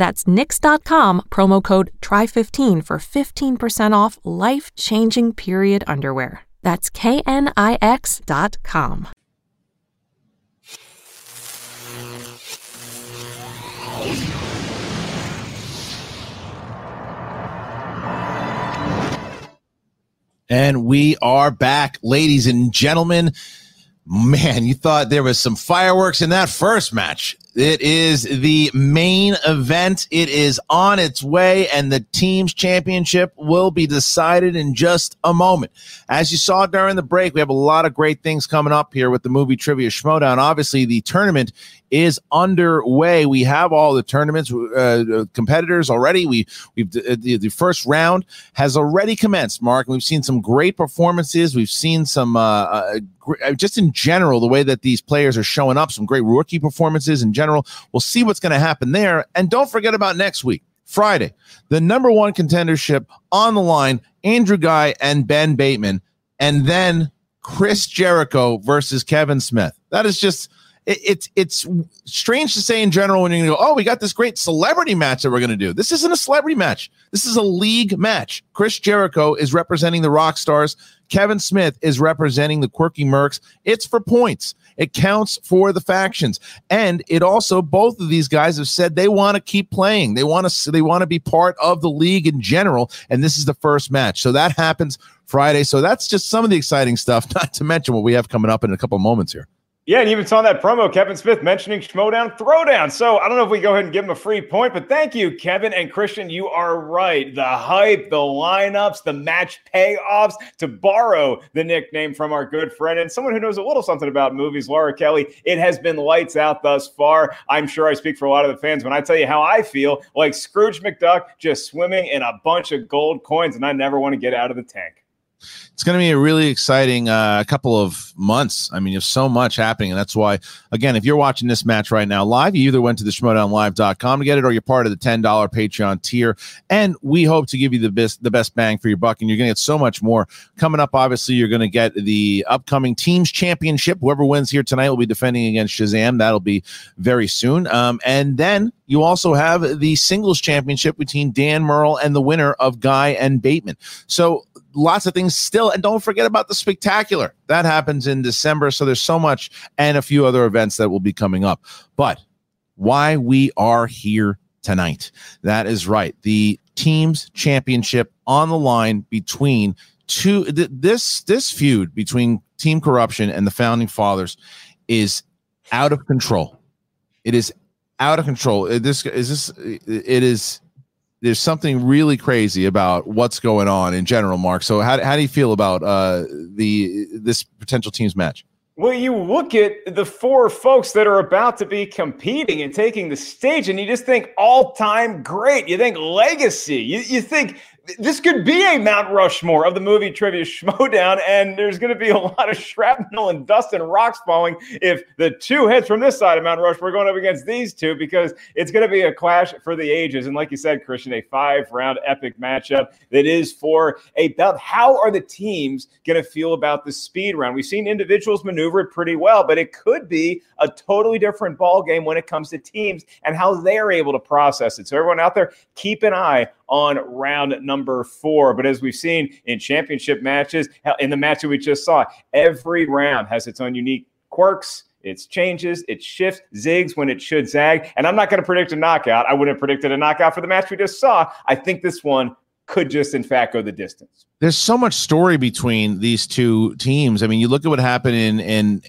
That's knix.com, promo code TRY15 for 15% off life changing period underwear. That's knix.com. And we are back, ladies and gentlemen. Man, you thought there was some fireworks in that first match. It is the main event. It is on its way, and the team's championship will be decided in just a moment. As you saw during the break, we have a lot of great things coming up here with the movie Trivia Schmoedown. Obviously, the tournament is underway. We have all the tournaments uh, competitors already. We we've uh, the, the, first round has already commenced. Mark, we've seen some great performances. We've seen some uh, uh, uh, just in general the way that these players are showing up. Some great rookie performances in general. We'll see what's going to happen there. And don't forget about next week. Friday, the number one contendership on the line, Andrew Guy and Ben Bateman, and then Chris Jericho versus Kevin Smith. That is just it, it's it's strange to say in general when you go, oh, we got this great celebrity match that we're going to do. This isn't a celebrity match. This is a league match. Chris Jericho is representing the Rock Stars. Kevin Smith is representing the Quirky Mercs. It's for points. It counts for the factions, and it also both of these guys have said they want to keep playing. They want to they want to be part of the league in general, and this is the first match. So that happens Friday. So that's just some of the exciting stuff. Not to mention what we have coming up in a couple moments here. Yeah, and even saw that promo, Kevin Smith mentioning Schmoedown Throwdown. So I don't know if we go ahead and give him a free point, but thank you, Kevin and Christian. You are right. The hype, the lineups, the match payoffs, to borrow the nickname from our good friend and someone who knows a little something about movies, Laura Kelly. It has been lights out thus far. I'm sure I speak for a lot of the fans when I tell you how I feel like Scrooge McDuck just swimming in a bunch of gold coins, and I never want to get out of the tank it's going to be a really exciting uh, couple of months. I mean, there's so much happening. And that's why, again, if you're watching this match right now live, you either went to the schmoedownlive.com to get it or you're part of the $10 Patreon tier. And we hope to give you the best, the best bang for your buck. And you're going to get so much more coming up. Obviously, you're going to get the upcoming teams championship. Whoever wins here tonight will be defending against Shazam. That'll be very soon. Um, and then you also have the singles championship between Dan Murrell and the winner of Guy and Bateman. So lots of things still. And don't forget about the spectacular that happens in December. So there's so much and a few other events that will be coming up. But why we are here tonight. That is right. The team's championship on the line between two th- this this feud between team corruption and the founding fathers is out of control. It is out of control. This is this it is there's something really crazy about what's going on in general, Mark. So how, how do you feel about uh, the this potential teams match? Well, you look at the four folks that are about to be competing and taking the stage, and you just think all time great. You think legacy. You, you think this could be a Mount Rushmore of the movie Trivia showdown, and there's going to be a lot of shrapnel and dust and rocks falling if the two heads from this side of Mount Rushmore are going up against these two, because it's going to be a clash for the ages. And like you said, Christian, a five round epic matchup that is for a belt. How are the teams going to feel about the speed round? We've seen individuals maneuver it pretty well, but it could be a totally different ball game when it comes to teams and how they're able to process it. So everyone out there, keep an eye on round number four. But as we've seen in championship matches, in the match that we just saw, every round has its own unique quirks. It's changes, it shifts, zigs when it should zag. And I'm not going to predict a knockout. I wouldn't have predicted a knockout for the match we just saw. I think this one could just, in fact, go the distance. There's so much story between these two teams. I mean, you look at what happened in in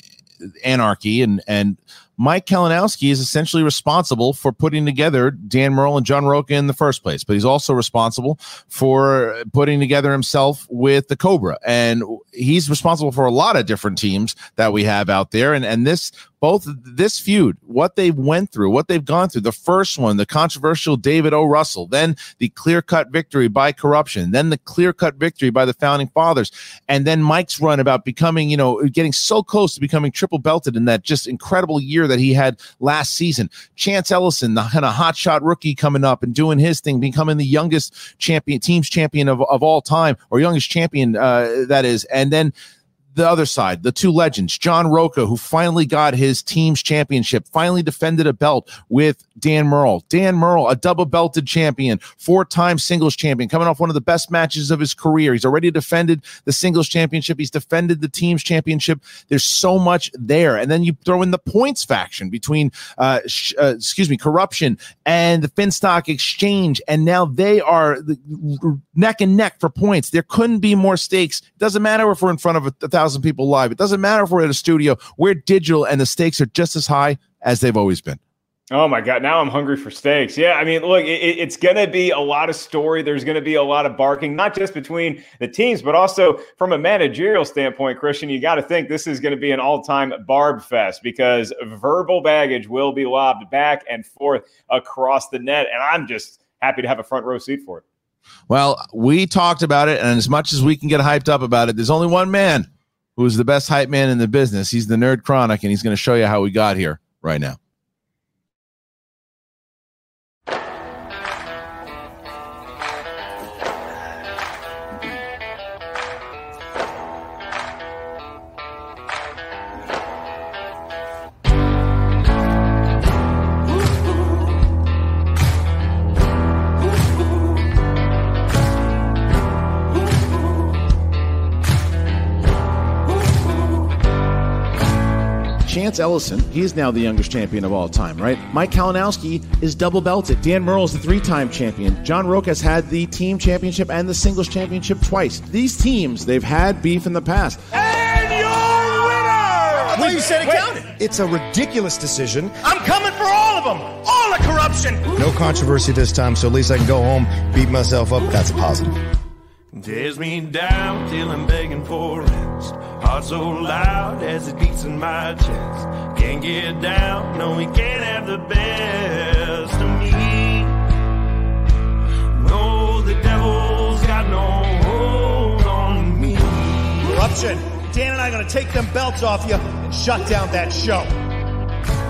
Anarchy and and Mike Kalinowski is essentially responsible for putting together Dan Murrell and John Rocha in the first place, but he's also responsible for putting together himself with the Cobra. And he's responsible for a lot of different teams that we have out there. And, and this both this feud, what they went through, what they've gone through. The first one, the controversial David O. Russell, then the clear cut victory by corruption, then the clear cut victory by the founding fathers, and then Mike's run about becoming, you know, getting so close to becoming triple belted in that just incredible year that he had last season. Chance Ellison, the kind of hotshot rookie coming up and doing his thing, becoming the youngest champion, team's champion of, of all time, or youngest champion, uh, that is. And then the other side, the two legends, John Rocha, who finally got his team's championship, finally defended a belt with Dan Murrell. Dan Murrell, a double belted champion, four time singles champion, coming off one of the best matches of his career. He's already defended the singles championship, he's defended the team's championship. There's so much there. And then you throw in the points faction between, uh, sh- uh, excuse me, corruption and the Finstock Exchange. And now they are the, neck and neck for points. There couldn't be more stakes. Doesn't matter if we're in front of a, a thousand people live. It doesn't matter if we're at a studio. We're digital, and the stakes are just as high as they've always been. Oh my God! Now I'm hungry for steaks. Yeah, I mean, look, it, it's going to be a lot of story. There's going to be a lot of barking, not just between the teams, but also from a managerial standpoint. Christian, you got to think this is going to be an all-time barb fest because verbal baggage will be lobbed back and forth across the net, and I'm just happy to have a front row seat for it. Well, we talked about it, and as much as we can get hyped up about it, there's only one man who's the best hype man in the business. He's the Nerd Chronic, and he's going to show you how we got here right now. Chance Ellison, he is now the youngest champion of all time, right? Mike Kalinowski is double belted. Dan Murrell is the three time champion. John Rocha has had the team championship and the singles championship twice. These teams, they've had beef in the past. And your winner! I thought you said it Wait. counted. It's a ridiculous decision. I'm coming for all of them! All the corruption! No controversy this time, so at least I can go home, beat myself up. That's a positive. Tears me down till I'm begging for rest. Heart so loud as it beats in my chest. Can't get down, no, we can't have the best of me. No, the devil's got no hold on me. Corruption! Dan and I are gonna take them belts off you and shut down that show.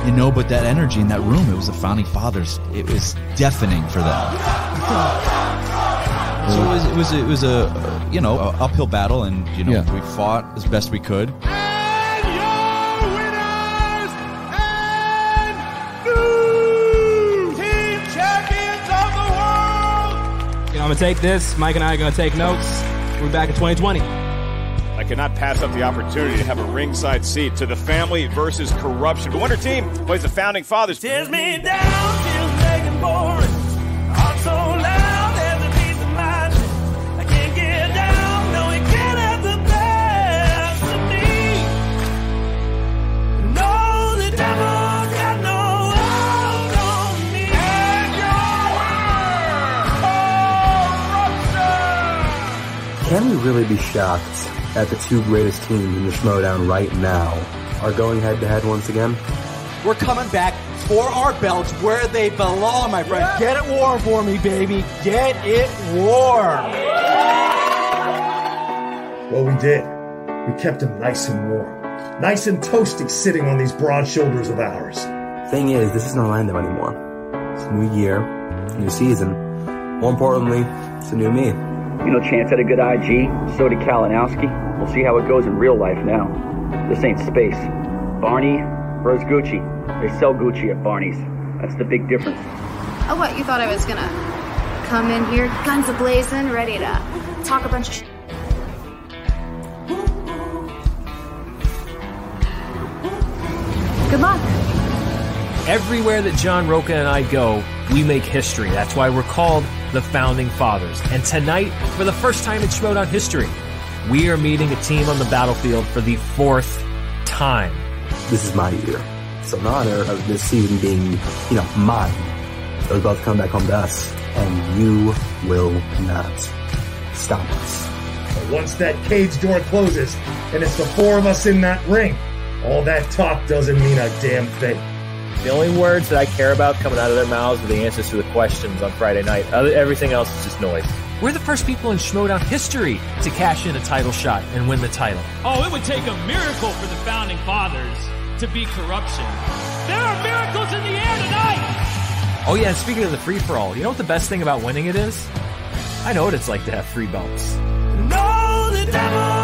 You know, but that energy in that room, it was the founding fathers. It was deafening for them. So it was, it was, it was a, uh, you know, a uphill battle, and you know, Yeah. we fought as best we could. And your winners and new team champions of the world! You know, I'm gonna take this. Mike and I are gonna take notes. We're back in 2020. I cannot pass up the opportunity to have a ringside seat to the family versus corruption. The winner team plays the founding fathers. Tears me down Can we really be shocked that the two greatest teams in the Schmoedown right now are going head to head once again? We're coming back for our belts where they belong, my friend. Get it warm for me, baby. Get it warm. Well, we did. We kept them nice and warm. Nice and toasty sitting on these broad shoulders of ours. Thing is, this isn't Orlando anymore. It's a new year, new season. More importantly, it's a new me. You know, Chance had a good IG. So did Kalinowski. We'll see how it goes in real life now. This ain't space. Barney versus Gucci. They sell Gucci at Barney's. That's the big difference. Oh, what? You thought I was gonna come in here, guns a blazing, ready to talk a bunch of sh- Good luck. Everywhere that John Rocha and I go, we make history. That's why we're called the Founding Fathers. And tonight, for the first time in Schmoedown history, we are meeting a team on the battlefield for the fourth time. This is my year. It's an honor of this season being, you know, mine. So it's about to come back home to us. And you will not stop us. Once that cage door closes and it's the four of us in that ring, all that talk doesn't mean a damn thing. The only words that I care about coming out of their mouths are the answers to the questions on Friday night. Other, everything else is just noise. We're the first people in Schmoedown history to cash in a title shot and win the title. Oh, it would take a miracle for the founding fathers to be corruption. There are miracles in the air tonight! Oh yeah, and speaking of the free for all, you know what the best thing about winning it is? I know what it's like to have free belts. No, the devil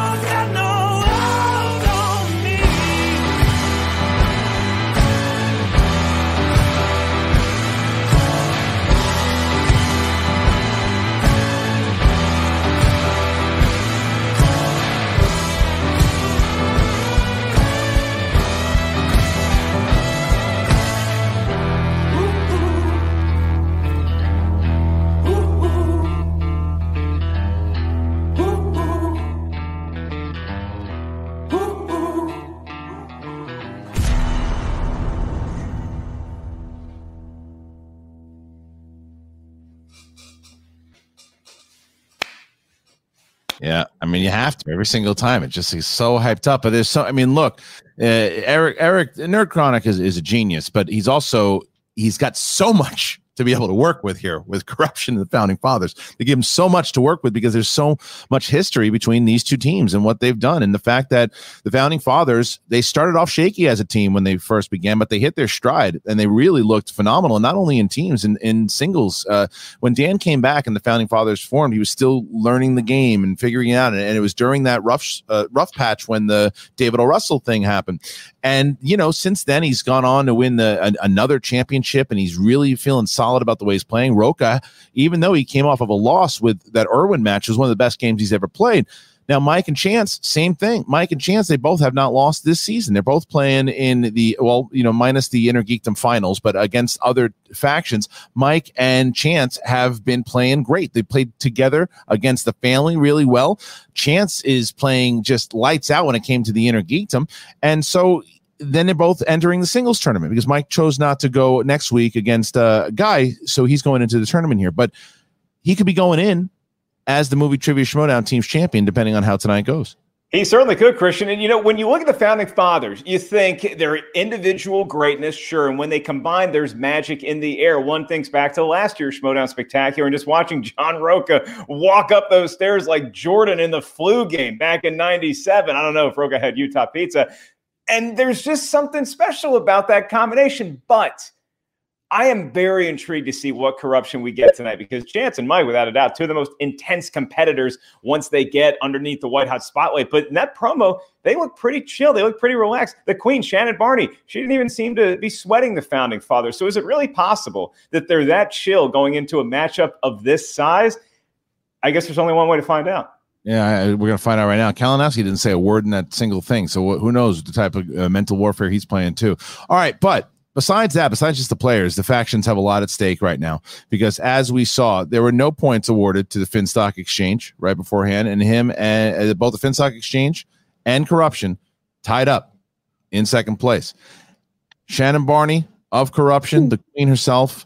I mean you have to every single time. It just is so hyped up. But there's so I mean, look, uh, Eric Eric Nerd Chronic is, is a genius, but he's also he's got so much to be able to work with here with corruption and the founding fathers. They give him so much to work with because there's so much history between these two teams and what they've done. And the fact that the founding fathers, they started off shaky as a team when they first began, but they hit their stride and they really looked phenomenal, not only in teams and in, in singles. Uh, when Dan came back and the founding fathers formed, he was still learning the game and figuring it out. And, and it was during that rough, uh, rough patch when the David O. Russell thing happened. And, you know, since then, he's gone on to win the, an, another championship and he's really feeling solid about the way he's playing. Rocha, even though he came off of a loss with that Irwin match, was one of the best games he's ever played. Now, Mike and Chance, same thing. Mike and Chance, they both have not lost this season. They're both playing in the, well, you know, minus the Inner Geekdom finals, but against other factions. Mike and Chance have been playing great. They played together against the family really well. Chance is playing just lights out when it came to the Inner Geekdom. And so then they're both entering the singles tournament because Mike chose not to go next week against a guy, so he's going into the tournament here. But he could be going in as the movie Trivia Schmoedown team's champion, depending on how tonight goes. He certainly could, Christian. And you know, when you look at the founding fathers, you think their individual greatness, sure. And when they combine, there's magic in the air. One thinks back to last year's Schmoedown Spectacular and just watching John Rocha walk up those stairs like Jordan in the flu game back in 97. I don't know if Rocha had Utah pizza. And there's just something special about that combination. But I am very intrigued to see what corruption we get tonight because Chance and Mike, without a doubt, two of the most intense competitors once they get underneath the white hot spotlight. But in that promo, they look pretty chill. They look pretty relaxed. The queen, Shannon Barney, she didn't even seem to be sweating the founding father. So is it really possible that they're that chill going into a matchup of this size? I guess there's only one way to find out. Yeah, we're gonna find out right now. Kalinowski didn't say a word in that single thing, so who knows the type of uh, mental warfare he's playing too. All right, but besides that, besides just the players, the factions have a lot at stake right now because, as we saw, there were no points awarded to the Finstock Exchange right beforehand, and him and uh, both the Finstock Exchange and Corruption tied up in second place. Shannon Barney of Corruption, the Queen herself,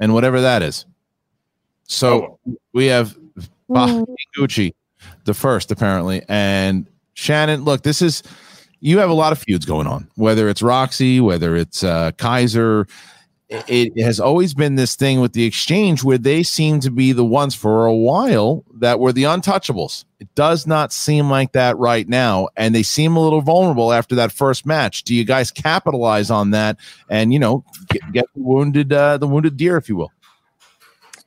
and whatever that is. So we have Bah Gucci, the first apparently, and Shannon. Look, this is you have a lot of feuds going on, whether it's Roxy, whether it's uh, Kaiser. It, it has always been this thing with the exchange where they seem to be the ones for a while that were the untouchables. It does not seem like that right now, and they seem a little vulnerable after that first match. Do you guys capitalize on that and you know get, get the wounded uh, the wounded deer, if you will?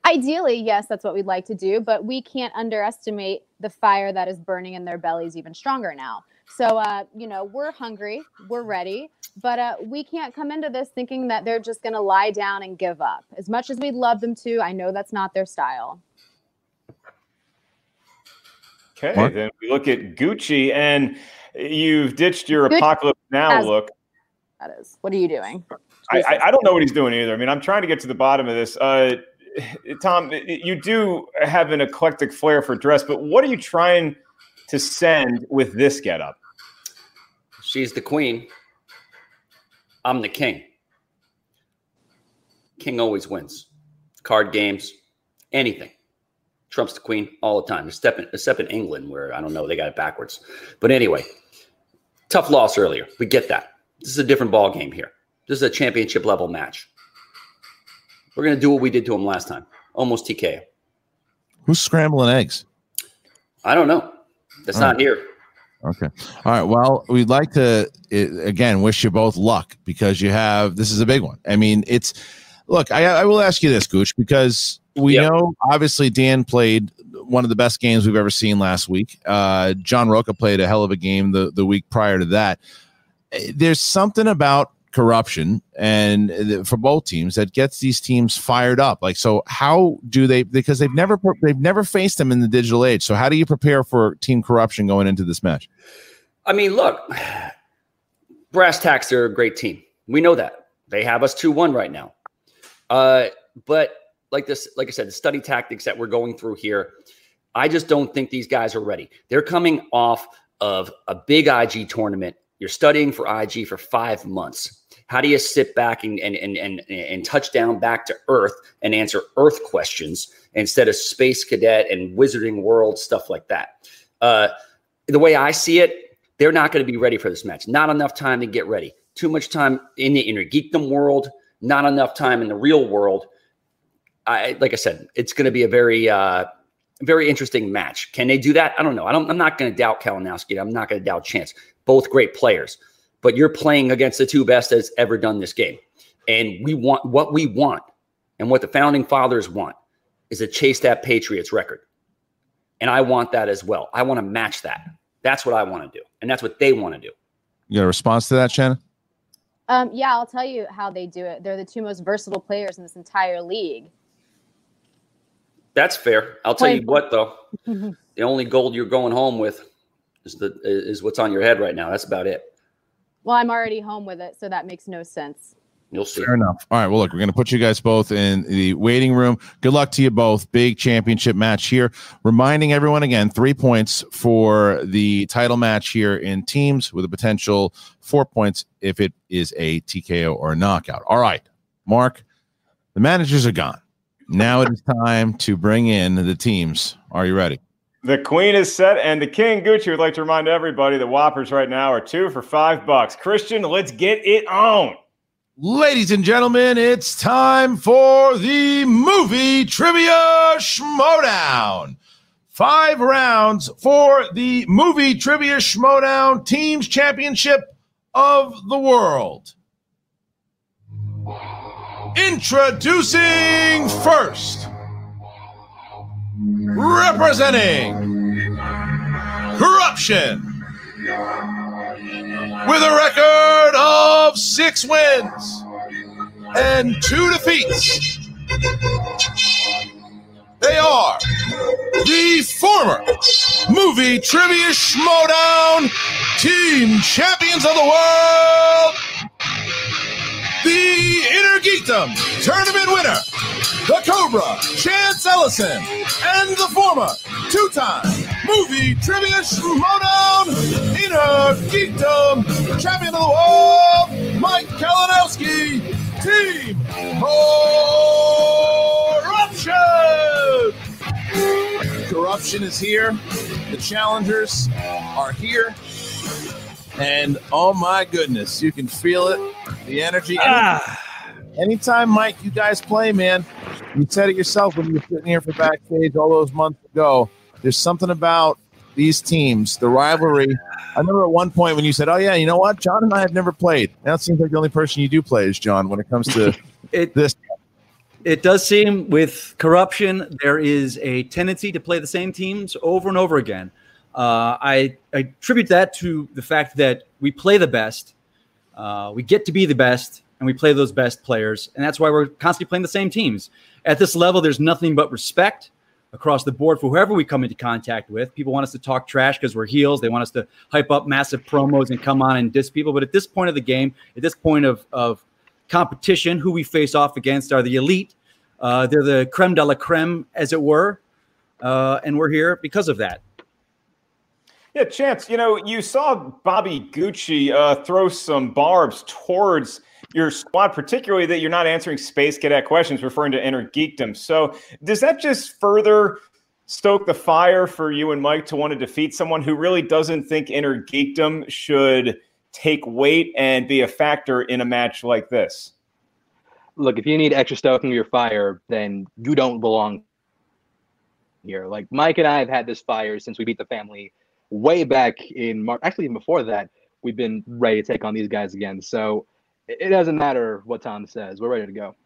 Ideally, yes, that's what we'd like to do, but we can't underestimate the fire that is burning in their bellies even stronger now. So, uh, you know, we're hungry, we're ready, but uh, we can't come into this thinking that they're just going to lie down and give up. As much as we'd love them to, I know that's not their style. Okay, Mark? then we look at Gucci, and you've ditched your Gucci apocalypse now has, look. That is. What are you doing? I, I, I, don't know what he's doing either. I mean, I'm trying to get to the bottom of this. Uh, Tom, you do have an eclectic flair for dress, but what are you trying to send with this getup? She's the queen. I'm the king. King always wins. Card games, anything. Trump's the queen all the time, except in, except in England, where I don't know, they got it backwards. But anyway, tough loss earlier. We get that. This is a different ball game here. This is a championship level match. We're going to do what we did to him last time. Almost TKO. Who's scrambling eggs? I don't know. That's All not right. here. Okay. All right. Well, we'd like to again wish you both luck because you have this is a big one. I mean, it's look. I, I will ask you this, Gooch, because we yep. know obviously Dan played one of the best games we've ever seen last week. Uh, John Rocha played a hell of a game the the week prior to that. There's something about corruption and for both teams that gets these teams fired up. Like so how do they because they've never they've never faced them in the digital age. So how do you prepare for team corruption going into this match? I mean look brass tacks are a great team. We know that. They have us 2-1 right now. Uh but like this like i said the study tactics that we're going through here i just don't think these guys are ready. They're coming off of a big ig tournament. You're studying for IG for five months. How do you sit back and and and and, and touch down back to Earth and answer Earth questions instead of space cadet and wizarding world stuff like that? Uh, the way I see it, they're not going to be ready for this match. Not enough time to get ready. Too much time in the inner geekdom world. Not enough time in the real world. I like I said, it's going to be a very uh, very interesting match. Can they do that? I don't know. I don't, I'm not going to doubt Kalinowski. I'm not going to doubt Chance. Both great players but you're playing against the two best that's ever done this game. And we want what we want and what the founding fathers want is to chase that Patriots record. And I want that as well. I want to match that. That's what I want to do. And that's what they want to do. You got a response to that, Shannon? Um, yeah, I'll tell you how they do it. They're the two most versatile players in this entire league. That's fair. I'll tell you what, though. the only gold you're going home with is the is what's on your head right now. That's about it. Well, I'm already home with it, so that makes no sense. You'll see. Fair enough. All right. Well, look, we're going to put you guys both in the waiting room. Good luck to you both. Big championship match here. Reminding everyone again three points for the title match here in teams with a potential four points if it is a TKO or a knockout. All right. Mark, the managers are gone. Now it is time to bring in the teams. Are you ready? The queen is set, and the king Gucci would like to remind everybody that Whoppers right now are two for five bucks. Christian, let's get it on. Ladies and gentlemen, it's time for the movie trivia schmoedown. Five rounds for the movie trivia schmoedown teams championship of the world. Introducing first representing corruption with a record of six wins and two defeats. They are the former movie trivia schmoedown team champions of the world, the Inner Geekdom tournament winner, the Cobra, Chance Ellison, and the former two-time movie trivia schmoedown inner geekdom champion of the world, Mike Kalinowski, Team Corruption. Corruption is here. The challengers are here. And oh my goodness, you can feel it, the energy. Ah. Anytime, Mike, you guys play, man. You said it yourself when you were sitting here for backstage all those months ago. There's something about these teams, the rivalry. I remember at one point when you said, "Oh yeah, you know what? John and I have never played." Now it seems like the only person you do play is John when it comes to it, this. It does seem with corruption, there is a tendency to play the same teams over and over again. Uh, I, I attribute that to the fact that we play the best, uh, we get to be the best, and we play those best players, and that's why we're constantly playing the same teams. At this level, there's nothing but respect across the board for whoever we come into contact with. People want us to talk trash because we're heels. They want us to hype up massive promos and come on and diss people. But at this point of the game, at this point of, of competition, who we face off against are the elite. Uh, they're the creme de la creme, as it were. Uh, and we're here because of that. Yeah, Chance, you know, you saw Bobby Gucci uh, throw some barbs towards your squad, particularly that you're not answering Space Cadet questions, referring to inner geekdom. So, does that just further stoke the fire for you and Mike to want to defeat someone who really doesn't think inner geekdom should take weight and be a factor in a match like this? Look, if you need extra stoking your fire, then you don't belong here. Like Mike and I have had this fire since we beat the family way back in March. Actually, even before that, we've been ready to take on these guys again. So it doesn't matter what Tom says. We're ready to go.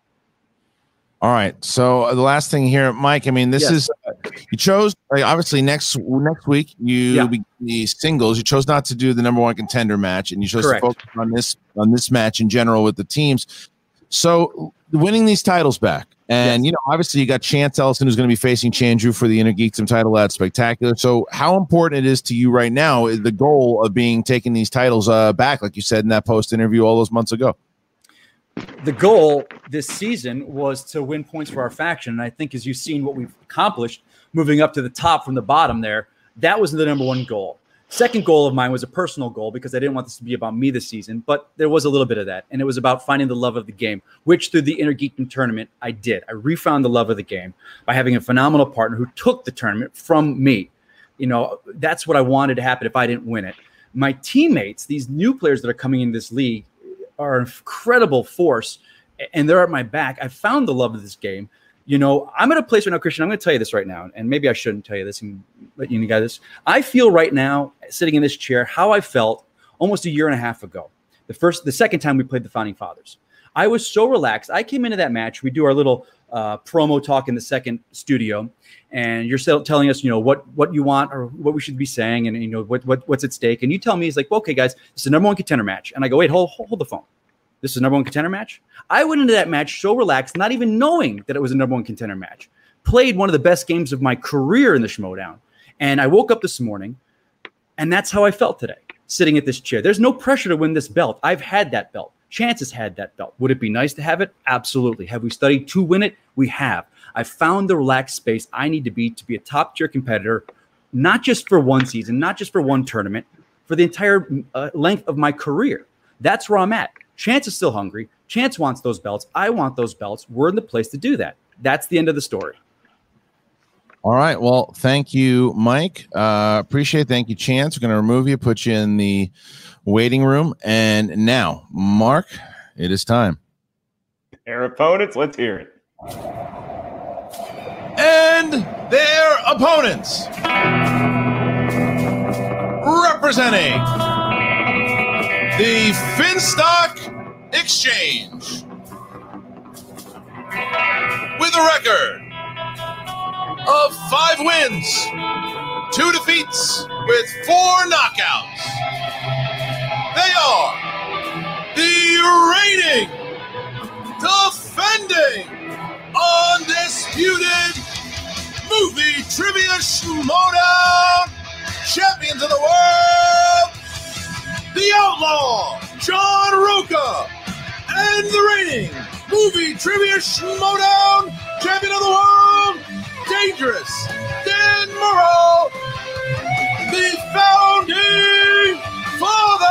All right. So uh, the last thing here, Mike. I mean, this Yes. is uh, you chose like, obviously next next week you Yeah. be the singles. You chose not to do the number one contender match, and you chose Correct. to focus on this on this match in general with the teams. So winning these titles back, and you know, obviously you got Chance Ellison who's going to be facing Chandru for the Inner Geekdom title at Spectacular. So how important it is to you right now is the goal of being taking these titles uh, back, like you said in that post interview all those months ago. the goal this season was to win points for our faction. And I think as you've seen what we've accomplished, moving up to the top from the bottom there, that was the number one goal. Second goal of mine was a personal goal because I didn't want this to be about me this season, but there was a little bit of that. And it was about finding the love of the game, which through the Inner Geekdom tournament, I did. I refound the love of the game by having a phenomenal partner who took the tournament from me. You know, that's what I wanted to happen if I didn't win it. My teammates, these new players that are coming in this league, are an incredible force and they're at my back. I found the love of this game. You know, I'm at a place right now, Christian. I'm going to tell you this right now, and maybe I shouldn't tell you this and let you guys. I feel right now, sitting in this chair, how I felt almost a year and a half ago. The first, the second time we played the Founding Fathers. I was so relaxed. I came into that match. We do our little uh, promo talk in the second studio, and you're still telling us, you know, what what you want or what we should be saying, and you know what, what what's at stake. And you tell me, he's like, well, okay, guys, this is a number one contender match. And I go, wait, hold, hold the phone. This is a number one contender match. I went into that match so relaxed, not even knowing that it was a number one contender match. Played one of the best games of my career in the Schmoedown, and I woke up this morning, and that's how I felt today, sitting at this chair. There's no pressure to win this belt. I've had that belt. Chances had that belt. Would it be nice to have it? Absolutely. Have we studied to win it? We have. I found the relaxed space I need to be to be a top tier competitor, not just for one season, not just for one tournament, for the entire uh, length of my career. That's where I'm at. Chance is still hungry. Chance wants those belts. I want those belts. We're in the place to do that. That's the end of the story. All right. Well, thank you, Mike. Uh, appreciate. it. Thank you, Chance. We're going to remove you, put you in the waiting room, and now, Mark, it is time. Their opponents, let's hear it. And their opponents, representing the Finstock Exchange, with a record of five wins, two defeats, with four knockouts. They are the reigning, defending, undisputed movie trivia schmoedown champions of the world, the outlaw John Rocha, and the reigning movie trivia schmoedown champion of the world, dangerous Dan Murrell, the founding fathers.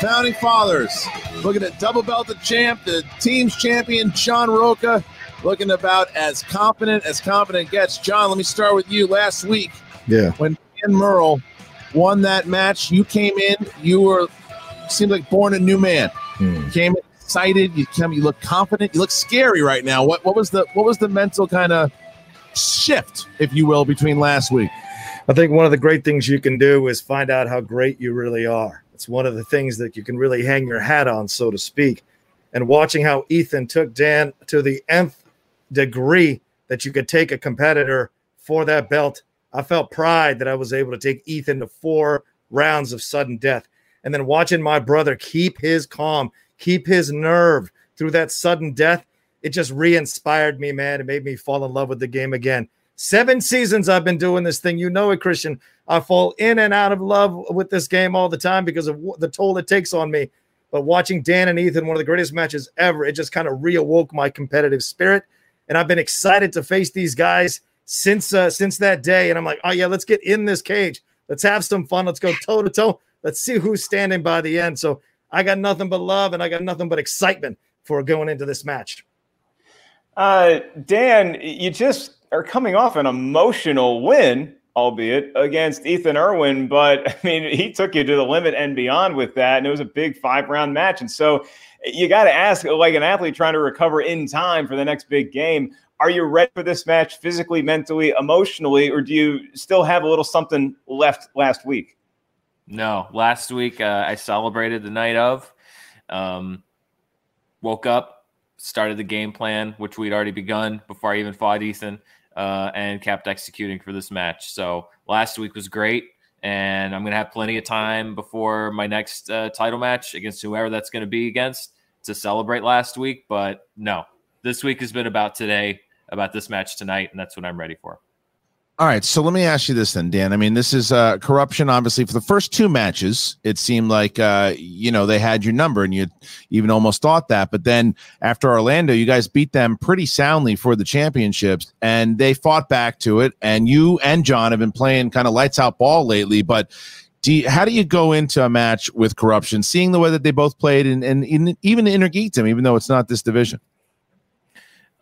Founding fathers. Looking at double belted champ, the team's champion, John Rocha. Looking about as confident as confident gets. John, let me start with you. Last week, Yeah. when Dan Murrell won that match. You came in, you were seemed like born a new man. Hmm. Came excited. You came, you look confident. You look scary right now. What what was the what was the mental kind of shift, if you will, between last week? I think one of the great things you can do is find out how great you really are. It's one of the things that you can really hang your hat on, so to speak. And watching how Ethan took Dan to the nth degree that you could take a competitor for that belt, I felt pride that I was able to take Ethan to four rounds of sudden death. And then watching my brother keep his calm, keep his nerve through that sudden death, it just re inspired me, man. It made me fall in love with the game again. Seven seasons I've been doing this thing. You know it, Christian. I fall in and out of love with this game all the time because of the toll it takes on me. But watching Dan and Ethan, one of the greatest matches ever, it just kind of reawoke my competitive spirit. And I've been excited to face these guys since uh, since that day. And I'm like, oh yeah, let's get in this cage. Let's have some fun. Let's go toe to toe. Let's see who's standing by the end. So I got nothing but love and I got nothing but excitement for going into this match. Uh, Dan, you just are coming off an emotional win, albeit against Ethan Irwin, but I mean, he took you to the limit and beyond with that, and it was a big five round match. And so you got to ask, like an athlete trying to recover in time for the next big game, are you ready for this match physically, mentally, emotionally, or do you still have a little something left last week? No, last week uh, I celebrated the night of. Um, woke up, started the game plan, which we'd already begun before I even fought Ethan, uh, and kept executing for this match. So last week was great, and I'm going to have plenty of time before my next uh, title match against whoever that's going to be against to celebrate last week. But no, this week has been about today, about this match tonight, and that's what I'm ready for. All right, so let me ask you this then, Dan. I mean, this is uh, corruption. Obviously, for the first two matches, it seemed like uh, you know they had your number, and you even almost thought that. But then after Orlando, you guys beat them pretty soundly for the championships, and they fought back to it. And you and John have been playing kind of lights out ball lately. But do you, how do you go into a match with corruption, seeing the way that they both played, and, and, and even Inner Geekdom, even though it's not this division?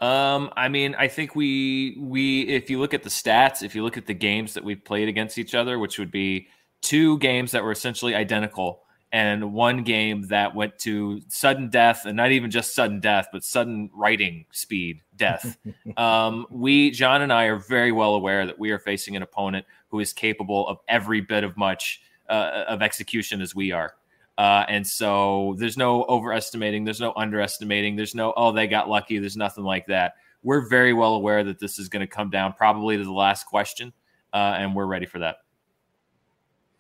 Um, I mean, I think we we if you look at the stats, if you look at the games that we've played against each other, which would be two games that were essentially identical and one game that went to sudden death and not even just sudden death, but sudden writing speed death. um, we, John and I, are very well aware that we are facing an opponent who is capable of every bit of much uh, of execution as we are. Uh, and so there's no overestimating, there's no underestimating, there's no, oh, they got lucky, there's nothing like that. We're very well aware that this is going to come down probably to the last question, uh, and we're ready for that.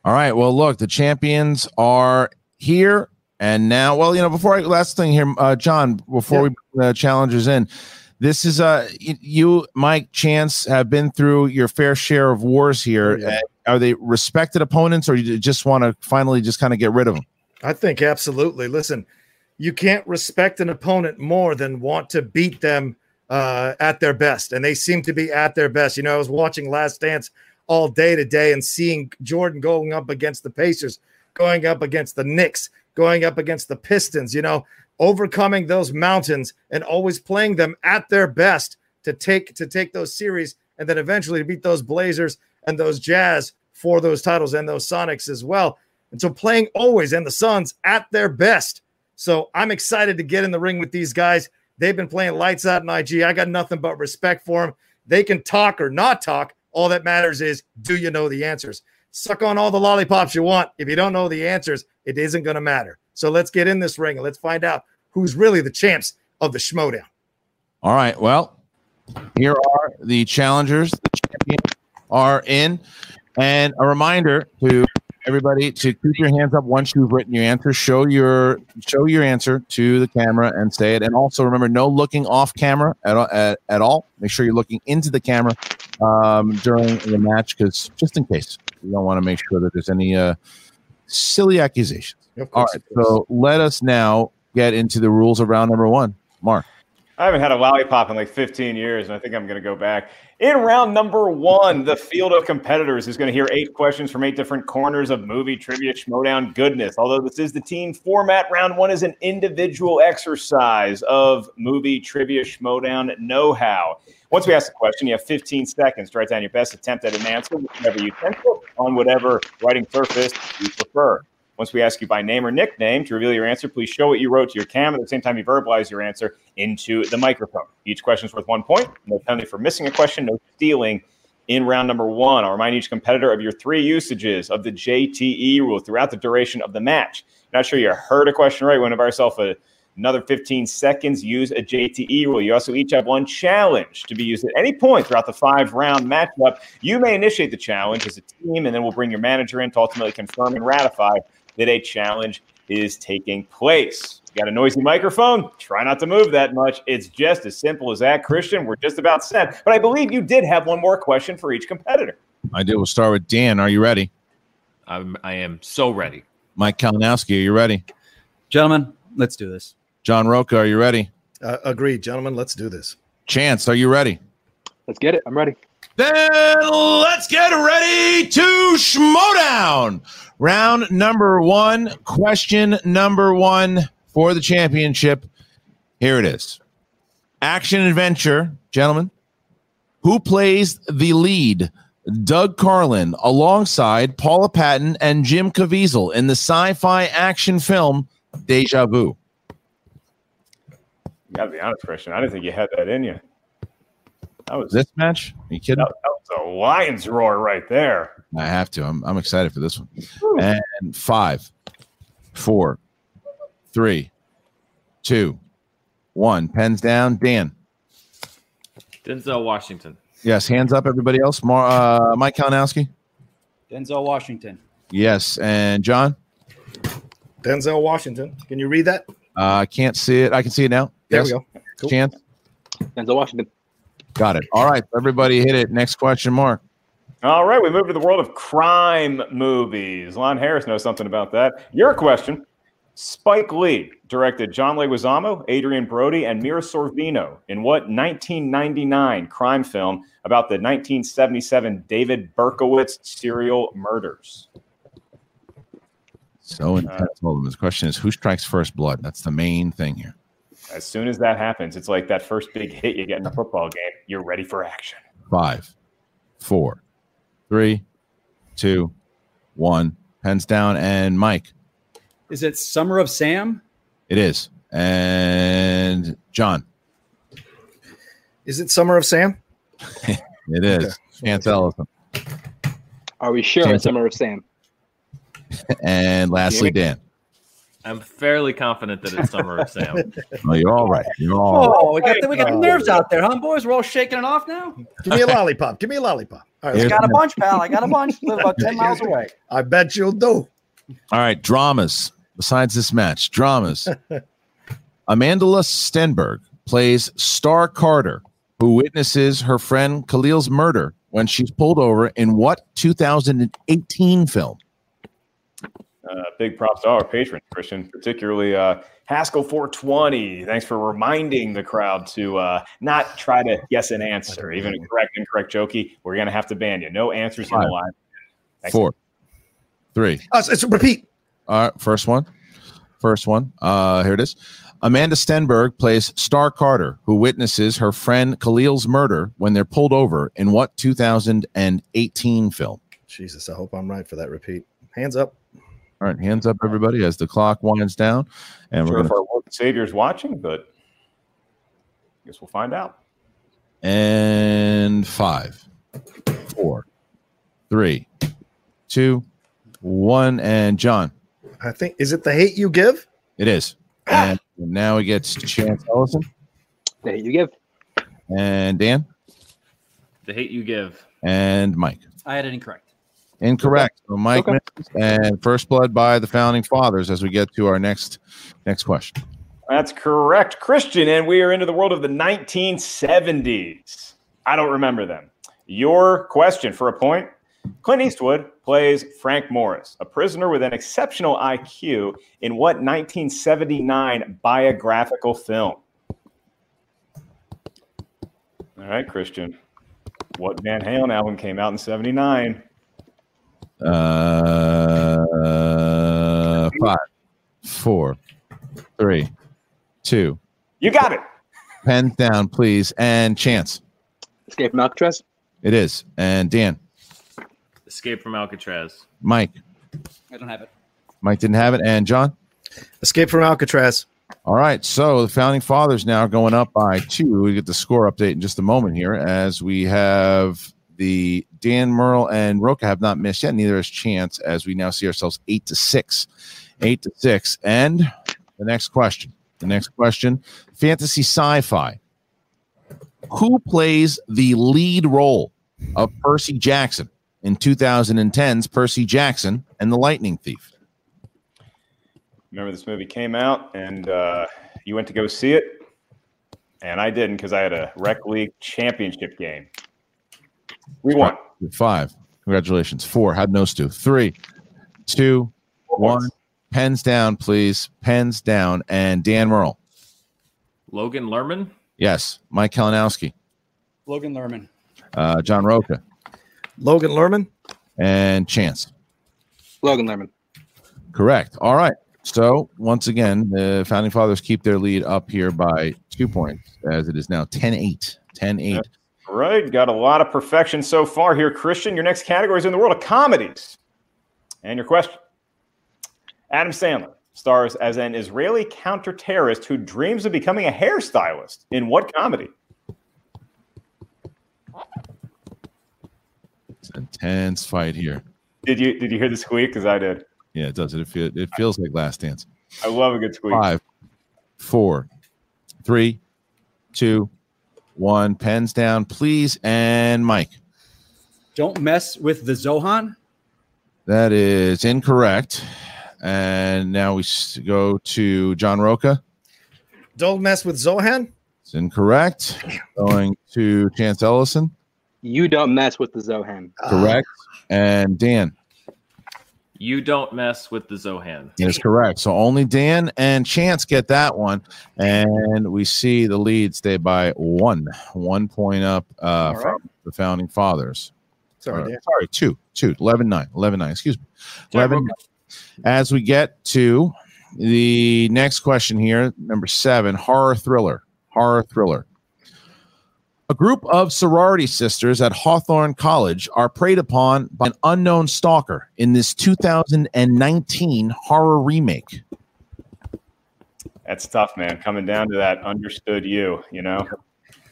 All right. Well, look, the champions are here. And now, well, you know, before I, last thing here, uh, John, before yeah. we bring the challengers in, this is uh you, Mike Chance, have been through your fair share of wars here. Oh, yeah. Are they respected opponents, or you just want to finally just kind of get rid of them? I think absolutely. Listen, you can't respect an opponent more than want to beat them uh, at their best, and they seem to be at their best. You know, I was watching Last Dance all day today and seeing Jordan going up against the Pacers, going up against the Knicks, going up against the Pistons. You know, overcoming those mountains and always playing them at their best to take to take those series and then eventually to beat those Blazers and those Jazz for those titles and those Sonics as well. And so playing always and the Suns at their best. So I'm excited to get in the ring with these guys. They've been playing lights out in IG. I got nothing but respect for them. They can talk or not talk. All that matters is do you know the answers? Suck on all the lollipops you want. If you don't know the answers, it isn't going to matter. So let's get in this ring and let's find out who's really the champs of the Schmoedown. All right. Well, here are the challengers. The champions are in. And a reminder to everybody to keep your hands up once you've written your answer. Show your show your answer to the camera and say it. And also remember, no looking off camera at, at, at all. Make sure you're looking into the camera um, during the match, because just in case, we don't want to make sure that there's any uh, silly accusations. All right, so let us now get into the rules of round number one. Mark. I haven't had a lollipop in like 15 years, and I think I'm going to go back. In round number one, the field of competitors is going to hear eight questions from eight different corners of movie trivia schmoedown goodness. Although this is the team format, round one is an individual exercise of movie trivia schmoedown know how. Once we ask the question, you have 15 seconds to write down your best attempt at an answer, whatever utensil, on whatever writing surface you prefer. Once we ask you by name or nickname to reveal your answer, please show what you wrote to your cam. at the same time you verbalize your answer into the microphone. Each question is worth one point. No penalty for missing a question, no stealing in round number one. I'll remind each competitor of your three usages of the JTE rule throughout the duration of the match. Not sure you heard a question right. We'll ourselves a, another 15 seconds. Use a JTE rule. You also each have one challenge to be used at any point throughout the five round matchup. You may initiate the challenge as a team, and then we'll bring your manager in to ultimately confirm and ratify that a challenge is taking place. You got a noisy microphone? Try not to move that much. It's just as simple as that, Christian. We're just about set. But I believe you did have one more question for each competitor. I did. We'll start with Dan. Are you ready? I'm, I am so ready. Mike Kalinowski, are you ready? Gentlemen, let's do this. John Rocha, are you ready? Uh, agreed, gentlemen. Let's do this. Chance, are you ready? Let's get it. I'm ready. Then let's get ready to schmoedown. Round number one, question number one for the championship. Here it is. Action adventure, gentlemen. Who plays the lead? Doug Carlin alongside Paula Patton and Jim Caviezel in the sci-fi action film Deja Vu. You gotta be honest, Christian. I didn't think you had that in you. That was This match? Are you kidding? that, that was a lion's roar right there. I have to. I'm, I'm excited for this one. And five, four, three, two, one. Pens down. Dan. Denzel Washington. Yes. Hands up, everybody else. Mar- uh, Mike Kalinowski. Denzel Washington. Yes. And John. Denzel Washington. Can you read that? Uh, I can't see it. I can see it now. There yes. we go. Cool. Chance. Denzel Washington. Got it. All right. Everybody hit it. Next question, Mark. All right, we move to the world of crime movies. Lon Harris knows something about that. Your question Spike Lee directed John Leguizamo, Adrien Brody, and Mira Sorvino in what 1999 crime film about the 1977 David Berkowitz serial murders? So intense. On. This question is who strikes first blood? That's the main thing here. As soon as that happens, it's like that first big hit you get in a football game. You're ready for action. Five, four, three, two, one. Pens down. And Mike. Is it Summer of Sam? It is. And John. Is it Summer of Sam? It is. Chance Ellison. Are we sure Chance- it's Summer of Sam? And lastly, Dan. I'm fairly confident that it's Summer of Sam. Oh, you're all right. You're all Oh, we got the, we got the oh. nerves out there, huh, boys? We're all shaking it off now. Give me a lollipop. Give me a lollipop. All Here's I got a bunch, pal. I got a bunch. Live about ten miles away. I bet you'll do. All right, dramas. Besides this match, dramas. Amandla Stenberg plays Starr Carter, who witnesses her friend Khalil's murder when she's pulled over in what 2018 film? Uh, big props to our patrons, Christian, particularly uh, Haskell 420. Thanks for reminding the crowd to uh, not try to guess an answer, even a correct, incorrect jokey. We're going to have to ban you. No answers in the Five. line. Thanks. Four, three. Uh, it's repeat. All right, first one. First one. Uh, here it is. Amandla Stenberg plays Starr Carter, who witnesses her friend Khalil's murder when they're pulled over in what 2018 film? Jesus, I hope I'm right for that repeat. Hands up. All right, hands up, everybody, as the clock winds down. And sure we're sure if our Lord and Savior is watching, but I guess we'll find out. And five, four, three, two, one. And John, I think is it the hate you give? it is. Ah! And now we get to Chance Ellison The hate you give. and Dan The hate you give. and Mike. I had it incorrect. Incorrect. So Mike Okay. and first blood by the founding fathers as we get to our next next question. That's correct, Christian. And we are into the world of the 1970s. I don't remember them. Your question for a point Clint Eastwood plays Frank Morris, a prisoner with an exceptional IQ in what 1979 biographical film? All right, Christian. What Van Halen album came out in 79? Uh, five, four, three, two. You got it. Pens down, please. And Chance. Escape from Alcatraz. It is. And Dan, Escape from Alcatraz. Mike, I don't have it. Mike didn't have it, and John. Escape from Alcatraz. All right, so the founding fathers now going up by two. We get the score update in just a moment here, as we have the Dan Murrell and Roca have not missed yet. Neither has Chance, as we now see ourselves eight to six, eight to six. And the next question, the next question, fantasy sci-fi. Who plays the lead role of Percy Jackson in 2010's Percy Jackson and the Lightning Thief? Remember this movie came out and uh, you went to go see it, and I didn't because I had a rec league championship game. We won. Five. Congratulations. Four. Had no stew. Three, two, one. Pens down, please. Pens down. And Dan Murrell. Logan Lerman. Yes. Mike Kalinowski. Logan Lerman. Uh, John Rocha. Logan Lerman. And Chance. Logan Lerman. Correct. All right. So once again, the founding fathers keep their lead up here by two points, as it is now 10-8. 10-8. All right, got a lot of perfection so far here, Christian. Your next category is in the world of comedies. And your question Adam Sandler stars as an Israeli counter terrorist who dreams of becoming a hairstylist. In what comedy? It's an intense fight here. Did you did you hear the squeak? Because I did. Yeah, it does. It feel it feels like Last Dance. I love a good squeak. Five, four, three, two, one. Pens down, please. And Mike. Don't mess with the Zohan. That is incorrect. And now we go to John Rocha. Don't mess with Zohan. It's incorrect. Going to Chance Ellison. You don't mess with the Zohan. Correct. And Dan. You don't mess with the Zohan. That is correct. So only Dan and Chance get that one. And we see the lead stay by one. One point up uh, right. from the founding fathers. Sorry, Uh, Dan. sorry, two, two, 11 9, 11 9, excuse me. 11 Rocha. As we get to the next question here, number seven, horror thriller. Horror thriller. A group of sorority sisters at Hawthorne College are preyed upon by an unknown stalker in this 2019 horror remake. That's tough, man. Coming down to that understood you, you know?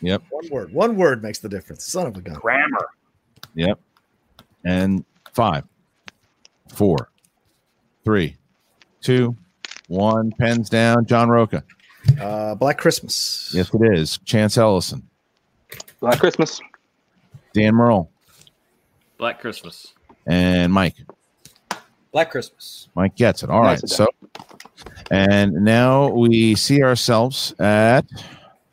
Yep. One word. One word makes the difference. Son of a gun. Grammar. Yep. And five, four, three, two, one. Pens down. John Rocha. Uh, Black Christmas. Yes, it is. Chance Ellison. Black Christmas. Dan Murrell. Black Christmas. And Mike. Black Christmas. Mike gets it. All right. Nicely So, and now we see ourselves at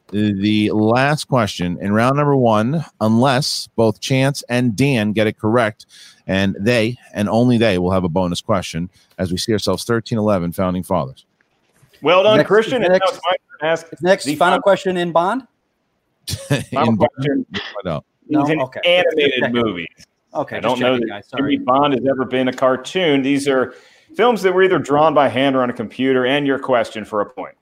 the last question in round number one, unless both Chance and Dan get it correct. And they, and only they, will have a bonus question as we see ourselves 13 11 founding fathers. Well done, Next- Christian. And now next- it's my turn to ask Next, the final question in Bond. Final In- question. Find out. These No? an Okay. animated Just checking. movies. Okay, I don't know checking, that guys. Jimmy Bond has ever been a cartoon. These are films that were either drawn by hand or on a computer. And your question for a point.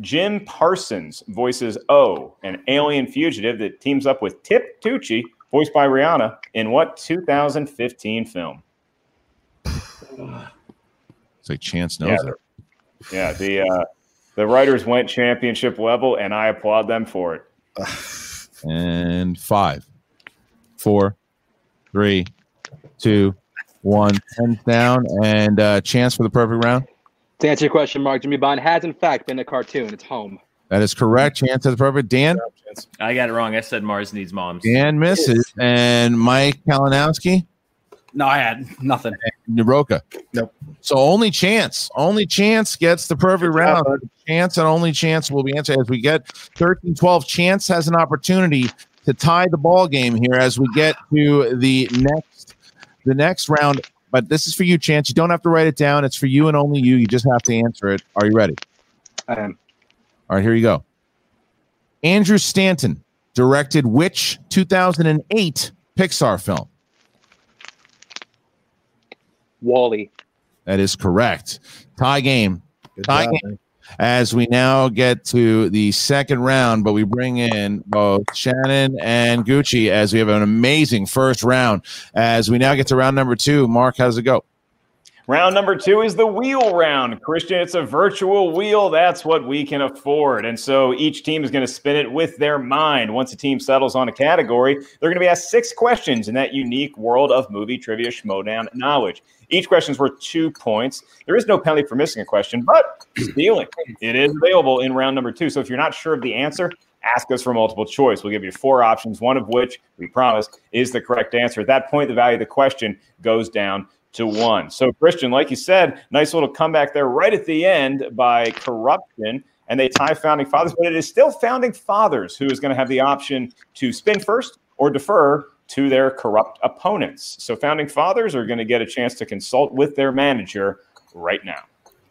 Jim Parsons voices O, an alien fugitive that teams up with Tip Tucci, voiced by Rihanna, in what 2015 film? It's like Chance knows Yeah. it. Yeah, the uh, the writers went championship level, and I applaud them for it. And five, four, three, two, one. Pens down. And uh, Chance for the perfect round. To answer your question, Mark, Jimmy Bond has in fact been a cartoon. It's home. That is correct. Chance has the perfect. Dan. I got it wrong. I said Mars needs moms. Dan misses. And Mike Kalinowski. No, I had nothing. Naroka. Nope. So only chance, only chance gets the perfect round. Chance and only chance will be answered as we get 13 12. Chance has an opportunity to tie the ball game here as we get to the next the next round. But this is for you, Chance. You don't have to write it down. It's for you and only you. You just have to answer it. Are you ready? I am. All right, here you go. Andrew Stanton directed which 2008 Pixar film? WALL-E. That is correct. Tie game. Good Tie job, game. man. as we now get to the second round, but we bring in both Shannon and Gucci as we have an amazing first round. As we now get to round number two, Mark, how's it go? Round number two is the wheel round. Christian, it's a virtual wheel. That's what we can afford. And so each team is going to spin it with their mind. Once a team settles on a category, they're going to be asked six questions in that unique world of movie trivia schmoedown knowledge. Each question is worth two points. There is no penalty for missing a question, but stealing it is available in round number two. So if you're not sure of the answer, ask us for multiple choice. We'll give you four options, one of which we promise is the correct answer. At that point, the value of the question goes down to one. So, Christian, like you said, nice little comeback there right at the end by corruption. And they tie founding fathers, but it is still founding fathers who is going to have the option to spin first or defer to their corrupt opponents. So, founding fathers are going to get a chance to consult with their manager right now.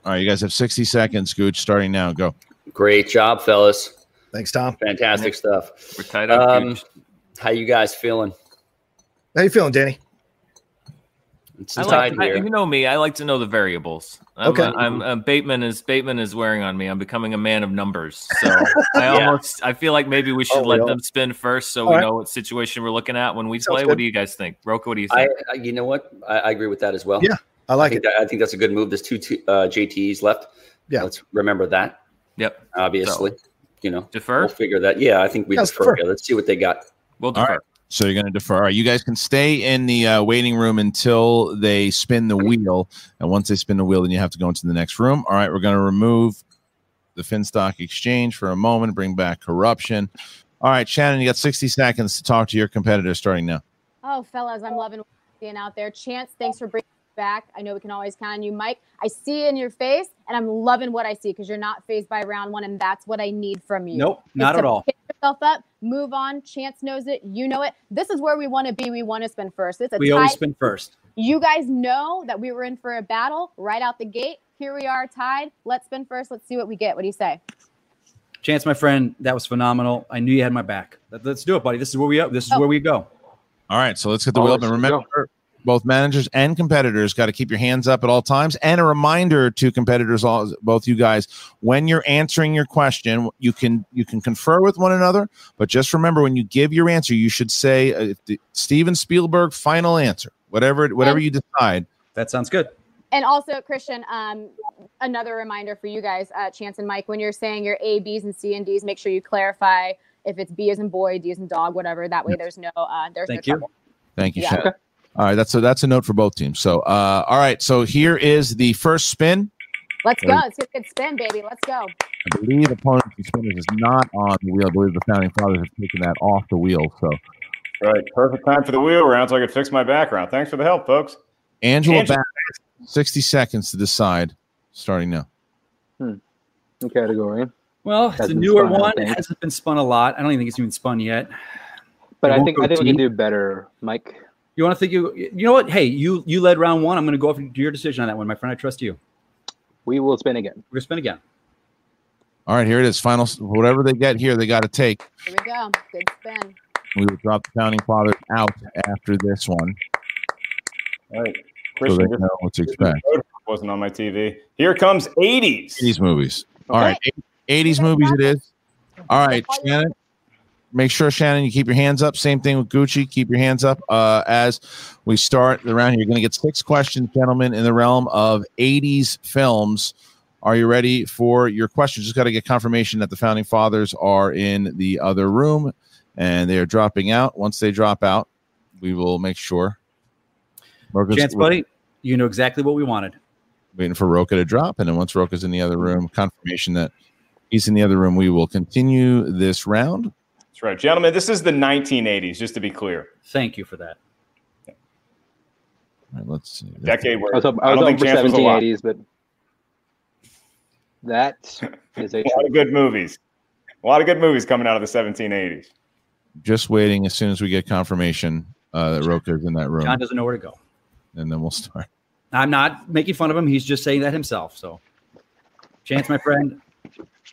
All right, you guys have 60 seconds, Gooch, starting now. Go. Great job, fellas. Thanks, Tom. Fantastic stuff. We're tied up. Um, how you guys feeling? How you feeling, Danny? It's I tied like, I, you know me. I like to know the variables. I'm, Okay. I'm, uh, Bateman is Bateman is wearing on me. I'm becoming a man of numbers. So I Yeah. almost I feel like maybe we should Oh, let yeah. them spin first, so All we right. know what situation we're looking at when we Sounds play. good. What do you guys think, Rocha? What do you think? I, you know what? I, I agree with that as well. Yeah, I I like think, it. that, I think that's a good move. There's two T, uh, JTEs left. Yeah. Let's remember that. yep. Obviously, you know, Defer. we'll figure that. Yeah, I think we Yeah, let's defer. defer. here. Let's see what they got. We'll defer. right. So you're going to defer. All right, you guys can stay in the uh, waiting room until they spin the wheel. And once they spin the wheel, then you have to go into the next room. All right, we're going to remove the Finstock Exchange for a moment, bring back corruption. All right, Shannon, you got 60 seconds to talk to your competitor starting now. Oh, fellas, I'm loving being out there. Chance, thanks for bringing back. I know we can always count on you, Mike. I see it in your face, and I'm loving what I see because you're not phased by round one, and that's what I need from you. Nope, not to at all. Pick yourself up, move on. Chance knows it. You know it. This is where we want to be. We want to spin first. It's a We tie. always spin first. You guys know that we were in for a battle right out the gate. Here we are tied. Let's spin first. Let's see what we get. What do you say? Chance, my friend, that was phenomenal. I knew you had my back. Let- Let's do it, buddy. This is where we this is Oh. where we go. All right, so let's get the Oh, wheel up. And let's remember, both managers and competitors got to keep your hands up at all times. And a reminder to competitors, all both you guys, when you're answering your question, you can you can confer with one another, but just remember when you give your answer, you should say uh, the, Steven Spielberg final answer, whatever whatever you decide. That sounds good. And also, Christian, um, another reminder for you guys, uh, Chance and Mike, when you're saying your A, B's, and C and D's, make sure you clarify if it's B as in boy, D as in dog, whatever. That way, there's no uh, there's Thank no you. trouble. Thank you, Yeah. Shannon. All right, that's a that's a note for both teams. So, uh, all right, so here is the first spin. Let's go. Let's a good spin, baby. Let's go. I believe opponent spinners is not on the wheel. I believe the founding fathers have taken that off the wheel. So, Right. Perfect time for the wheel round so I could fix my background. Thanks for the help, folks. Angela, Angela- back 60 seconds to decide, starting now. New category. Well, it's a newer spun, one. It hasn't been spun a lot. I don't even think it's even spun yet. But I think I think we can do better, Mike. You want to think you you know what? Hey, you you led round one. I'm going to go off your decision on that one, my friend. I trust you. We will spin again. We're going to spin again. All right, here it is. Final, whatever they get here, they got to take. Here we go. Good spin. We will drop the founding fathers out after this one, All right. so they know what to expect. wasn't on my TV. Here comes 80s. 80s movies. All right, 80s movies it is. All right, Shannon. Make sure, Shannon, you keep your hands up. Same thing with Gucci. Keep your hands up uh, as we start the round. You're going to get six questions, gentlemen, in the realm of 80s films. Are you ready for your questions? Just got to get confirmation that the founding fathers are in the other room and they are dropping out. Once they drop out, we will make sure. Rocha's- Chance, buddy, you know exactly what we wanted. waiting for Rocha to drop. And then once Rocha's in the other room, confirmation that he's in the other room, we will continue this round. That's right. Gentlemen, this is the 1980s, just to be clear. Thank you for that. All right, let's see. Decade where I was, hop- I I don't hoping think for Chance was alive. 1780s, but that is a A lot of good movies. A lot of good movies coming out of the 1780s. Just waiting as soon as we get confirmation uh, that Rocha is in that room. John doesn't know where to go. And then we'll start. I'm not making fun of him. He's just saying that himself. So, Chance, my friend,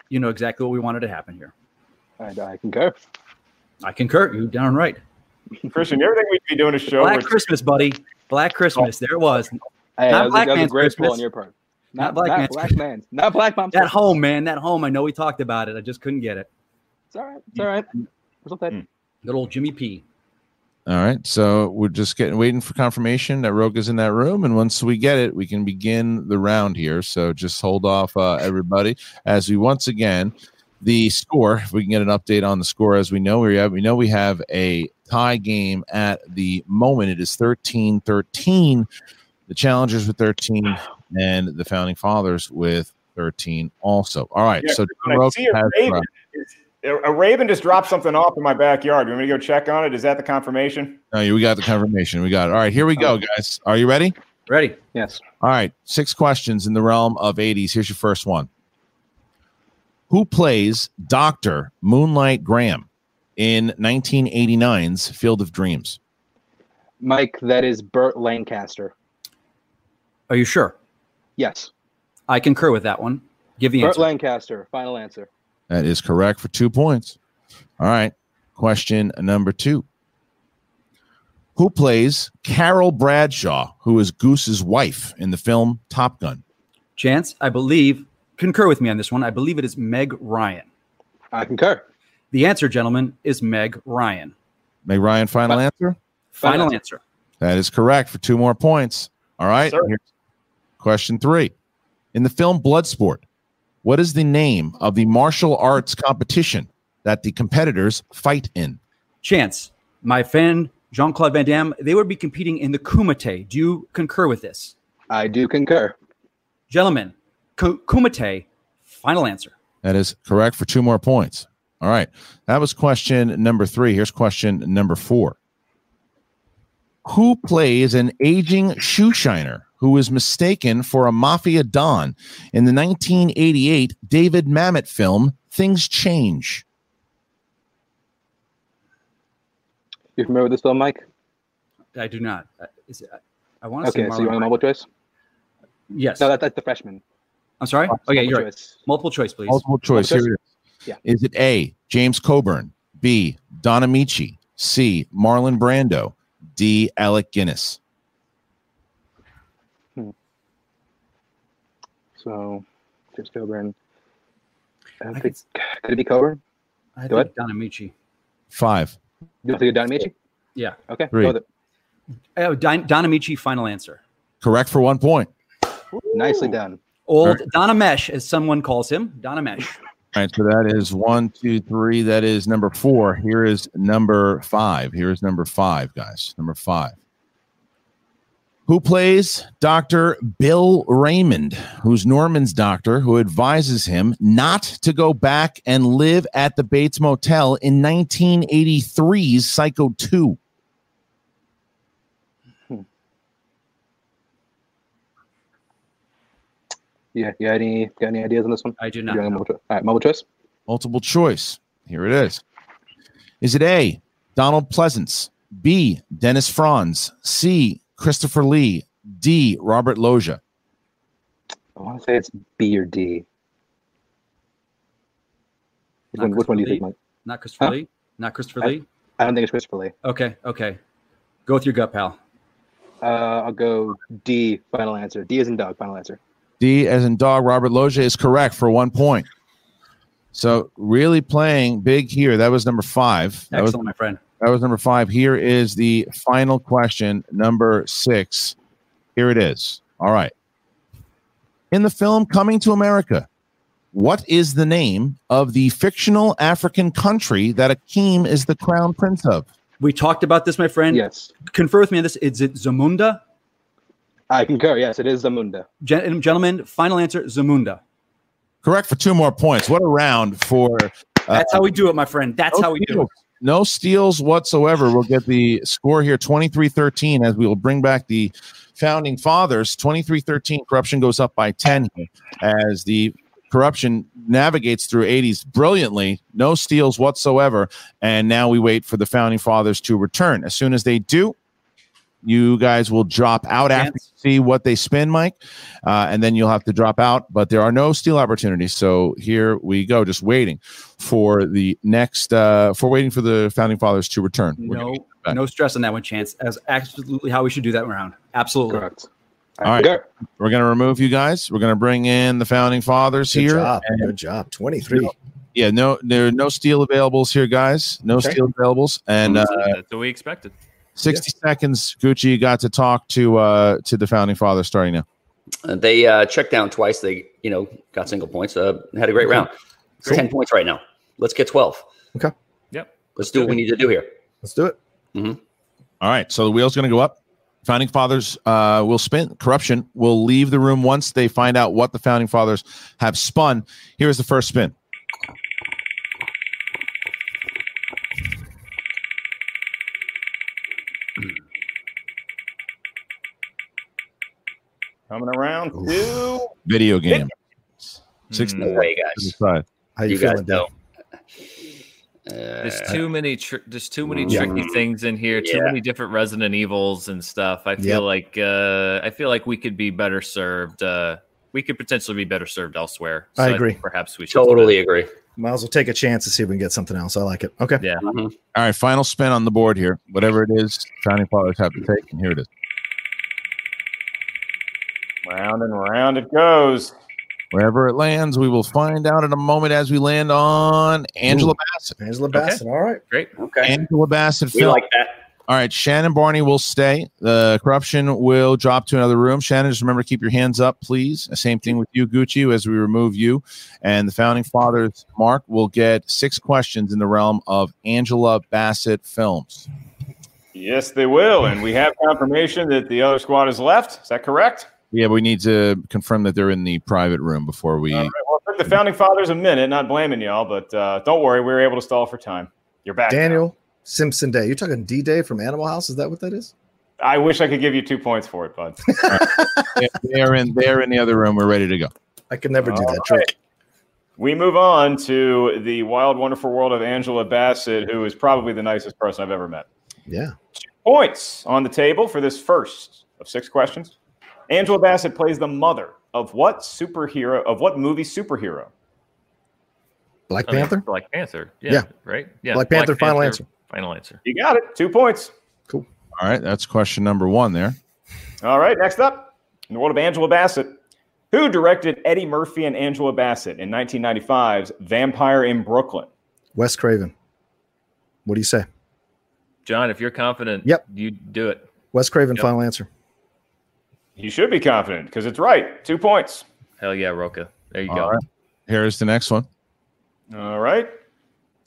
you know exactly what we wanted to happen here. I, I concur. I concur. You darn right. Christian, you ever think we'd be doing a show Black with Christmas, buddy. Black Christmas. There it was. Hey, Not that was, Black that was a Man's great Christmas. on your part. Not black not man. black man. Not black mom's That home, man. That home. I know we talked about it. I just couldn't get it. It's all right. It's all right. It's okay. Good old Jimmy P. All right. So we're just getting waiting for confirmation that Rogue Roga's in that room. And once we get it, we can begin the round here. So just hold off, uh, everybody, as we once again the score. If we can get an update on the score, as we know, we have we know we have a tie game at the moment. It is 13-13. The challengers with 13 and the founding fathers with 13 also. All right. Yeah, so I see a raven. uh, A raven just dropped something off in my backyard. You want me to go check on it? Is that the confirmation? No, we got the confirmation. We got it. All right, here we go, guys. Are you ready? Ready. Yes. All right, six questions in the realm of 80s. Here's your first one. Who plays Dr. Moonlight Graham in 1989's Field of Dreams? Mike, that is Burt Lancaster. Are you sure? Yes. I concur with that one. Give the Burt answer. Lancaster. Final answer. That is correct for two points. All right, question number two. Who plays Carol Bradshaw, who is Goose's wife in the film Top Gun? Chance, I believe, concur with me on this one. I believe it is Meg Ryan. I concur. The answer, gentlemen, is Meg Ryan. Meg Ryan, final answer? Final answer. That is correct for two more points. All right. Sir. Question three. In the film Bloodsport, what is the name of the martial arts competition that the competitors fight in? Chance, my friend Jean Claude Van Damme, they would be competing in the Kumite. Do you concur with this? I do concur. Gentlemen, Ku- Kumite, final answer. That is correct for two more points. All right. That was question number three. Here's question number four. Who plays an aging shoe shiner who is mistaken for a mafia don in the 1988 David Mamet film Things Change? You familiar with this film, Mike? I do not. Uh, Is it, I want to Okay, say so you want a Marlon multiple choice? Yes. No, that, that's the freshman. I'm sorry. Oh, yeah, multiple you're right. choice. Multiple choice, please. Multiple choice. Multiple Here it is. Yeah. Is it A, James Coburn, B, Don Ameche, C, Marlon Brando, D, Alec Guinness? Hmm. So, James Coburn. I don't I think, could it be Coburn? I Go think ahead. Don Ameche. Five. You think it's Don Ameche? Yeah. Okay, Three. go with it. Oh, Don, Don Ameche, final answer. Correct for one point. Nicely done. Old right. Donna Mesh, as someone calls him. Donna Mesh. All right, so that is one, two, three. That is number four. Here is number five. Here is number five, guys. Number five. Who plays Dr. Bill Raymond, who's Norman's doctor, who advises him not to go back and live at the Bates Motel in 1983's Psycho 2? Yeah, you got any got any ideas on this one? I do You not. got a multiple, all right, multiple choice. Multiple choice. Here it is. Is it A, Donald Pleasence, B, Dennis Franz, C, Christopher Lee, D, Robert Loggia? I want to say it's B or D. Which Not one, which one do you Christopher think, Mike? Not Christopher Huh? Lee. Not Christopher I- Lee. I don't think it's Christopher Lee. Okay. Okay. Go with your gut, pal. Uh, I'll go D. Final answer. D is in dog. Final answer. D as in dog, Robert Loggia is correct for one point. So really playing big here. That was number five. That was Excellent, my friend. that was number five. Here is the final question, number six. Here it is. All right. In the film Coming to America, what is the name of the fictional African country that Akeem is the crown prince of? We talked about this, my friend. Yes. Confer with me on this. Is it Zamunda? I concur. Yes, it is Zamunda. Gen- gentlemen, final answer Zamunda. Correct for two more points. What a round for. uh, That's how we do it, my friend. That's no how we do it. No steals whatsoever. We'll get the score here 23 13 as we will bring back the founding fathers. 23 13. Corruption goes up by 10 as the corruption navigates through 80s brilliantly. No steals whatsoever. And now we wait for the founding fathers to return. As soon as they do, you guys will drop out after you see what they spin, Mike, uh, and then you'll have to drop out. But there are no steal opportunities, so here we go, just waiting for the next, uh, for waiting for the founding fathers to return. We're No, no stress on that one, Chance. As absolutely how we should do that round. Absolutely. Correct. All right, we're going to remove you guys. We're going to bring in the founding fathers Good here. job. and- Good job. 23. Yeah, no, there are no steel availables here, guys. No Okay. steel availables, and uh, That's what we expected. Sixty seconds. Gucci got to talk to uh, to the founding fathers starting now. Uh, they uh, checked down twice. They, you know, got single points. Uh, had a great round. It's Cool. ten points right now. Let's get twelve. Okay. Yep. Let's do what we need to do here. Let's do it. Mm-hmm. All right, so the wheel's going to go up. Founding fathers uh, will spin. Corruption will leave the room once they find out what the founding fathers have spun. Here's the first spin. Coming around to Video game. Sixty No way, seconds guys. to. How you, You feeling, guys Dale? know. There's Uh, too many. Tr- there's too many Yeah. tricky things in here. Too Yeah. many different Resident Evils and stuff. I feel Yep. like uh, I feel like we could be better served. Uh, we could potentially be better served elsewhere. I think agree. perhaps we should Totally agree. Might as well take a chance to see if we can get something else. I like it. Okay. Yeah. Mhm. All right, final spin on the board here. Whatever it is, founding fathers have to take, and here it is. Round and round it goes. Wherever it lands, we will find out in a moment as we land on Angela Ooh. Bassett. Angela Bassett. All right. Great. Okay. Angela Bassett. We film. like that. All right, Shannon Barney will stay. The corruption will drop to another room. Shannon, just remember to keep your hands up, please. Same thing with you, Gucci, as we remove you. And the founding fathers, Mark, will get six questions in the realm of Angela Bassett films. Yes, they will. And we have confirmation that the other squad is left. Is that correct? Yeah, we need to confirm that they're in the private room before we. All right, well, it took the founding fathers a minute, not blaming y'all, but uh, don't worry, we were able to stall for time. You're back. now. Daniel Simpson Day. You're talking D Day from Animal House? Is that what that is? I wish I could give you two points for it, bud. Yeah, they're in. They're in the other room. We're ready to go. I can never do All that right. trick. We move on to the wild, wonderful world of Angela Bassett, who is probably the nicest person I've ever met. Yeah. Points on the table for this first of six questions. Angela Bassett plays the mother of what superhero, of what movie superhero? Black I mean, Panther? Black Panther. Yeah. Yeah. Right. Yeah. Black Panther, final answer. Final answer. You got it. Two points. Cool. All right, that's question number one there. All right, next up, in the world of Angela Bassett, who directed Eddie Murphy and Angela Bassett in 1995's Vampire in Brooklyn? Wes Craven. What do you say? John, if you're confident, Yep. you do it. Wes Craven, Yep. final answer. You should be confident because it's right. Two points. Hell yeah, Rocha. There you All go. right. Here's the next one. All right.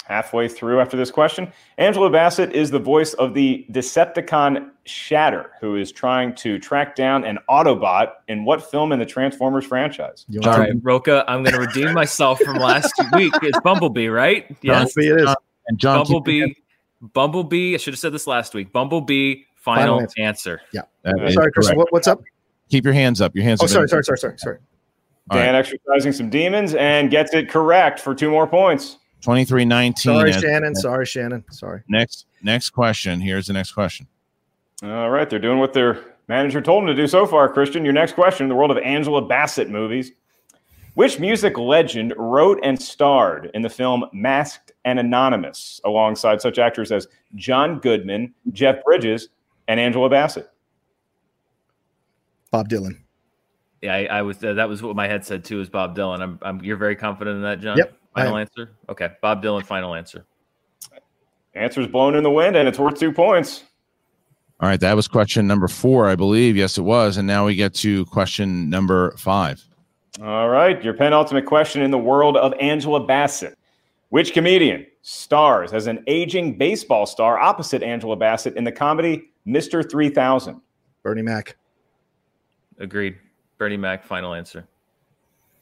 Halfway through after this question, Angela Bassett is the voice of the Decepticon Shatter, who is trying to track down an Autobot in what film in the Transformers franchise? You All want Rocha, I'm going to redeem myself from last week. It's Bumblebee, right? Yes. Bumblebee it is. And John, Bumblebee. Bumblebee. I should have said this last week. Bumblebee. Final, Final answer. answer. Yeah. That is Sorry, Chris. What, what's up? Keep your hands up. Your hands. Oh, sorry, sorry, sorry, sorry, sorry. All Dan exercising some demons and gets it correct for two more points. 23-19. Sorry, as- Shannon. Sorry, Shannon. Sorry. Next, next question. Here's the next question. All right, they're doing what their manager told them to do so far, Christian. Your next question in the world of Angela Bassett movies. Which music legend wrote and starred in the film Masked and Anonymous alongside such actors as John Goodman, Jeff Bridges, and Angela Bassett? Bob Dylan. Yeah, I, I was. Uh, that was what my head said too. Is Bob Dylan? I'm. I'm you're very confident in that, John. Yep, Final answer. Okay, Bob Dylan. Final answer. Answer's blown in the wind, and it's worth two points. All right, that was question number four, I believe. Yes, it was. And now we get to question number five. All right, your penultimate question in the world of Angela Bassett. Which comedian stars as an aging baseball star opposite Angela Bassett in the comedy Mr. 3000? Bernie Mac. Agreed. Bernie Mac. Final answer.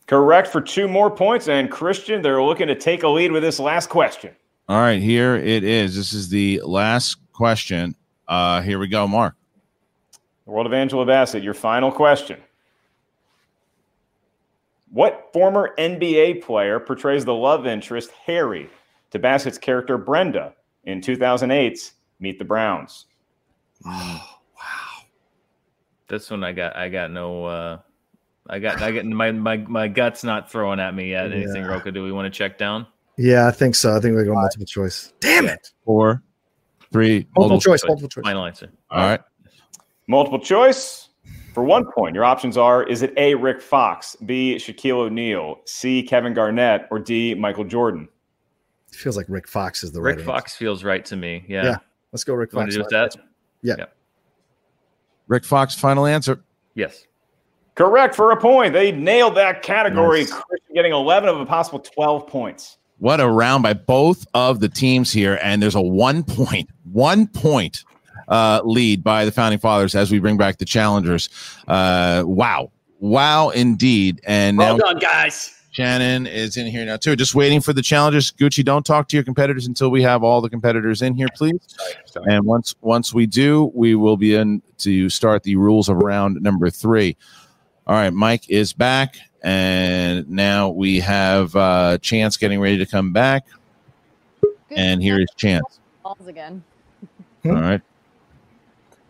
Correct for two more points. And Christian, they're looking to take a lead with this last question. All right, here it is. This is the last question. Uh, here we go, Mark. The world of Angela Bassett, your final question. What former NBA player portrays the love interest Harry to Bassett's character Brenda in 2008's Meet the Browns? This one I got. I got no. uh I got. I got my my my guts not throwing at me yet. Anything, Yeah. Rocha? Do we want to check down? Yeah, I think so. I think we go multiple choice. Damn it. Four, three, Multiple choice. Multiple choice. Final answer. All right. Multiple choice. For one point, your options are is it A, Rick Fox, B, Shaquille O'Neal, C, Kevin Garnett, or D, Michael Jordan? It feels like Rick Fox is the Rick right Fox feels right to me. Yeah. Yeah, let's go Rick You want to do with that? Yeah. Rick Fox, final answer. Yes. Correct for a point. They nailed that category. Christian getting 11 of a possible 12 points. What a round by both of the teams here. And there's a one point, one point uh, lead by the founding fathers as we bring back the challengers. Uh, wow. Wow, indeed. And Well now done, guys. Shannon is in here now too. Just waiting for the challenges. Gucci, don't talk to your competitors until we have all the competitors in here, please. And once once we do, we will be in to start the rules of round number three. All right, Mike is back, and now we have uh, Chance getting ready to come back. And here is Chance. Balls again. All right.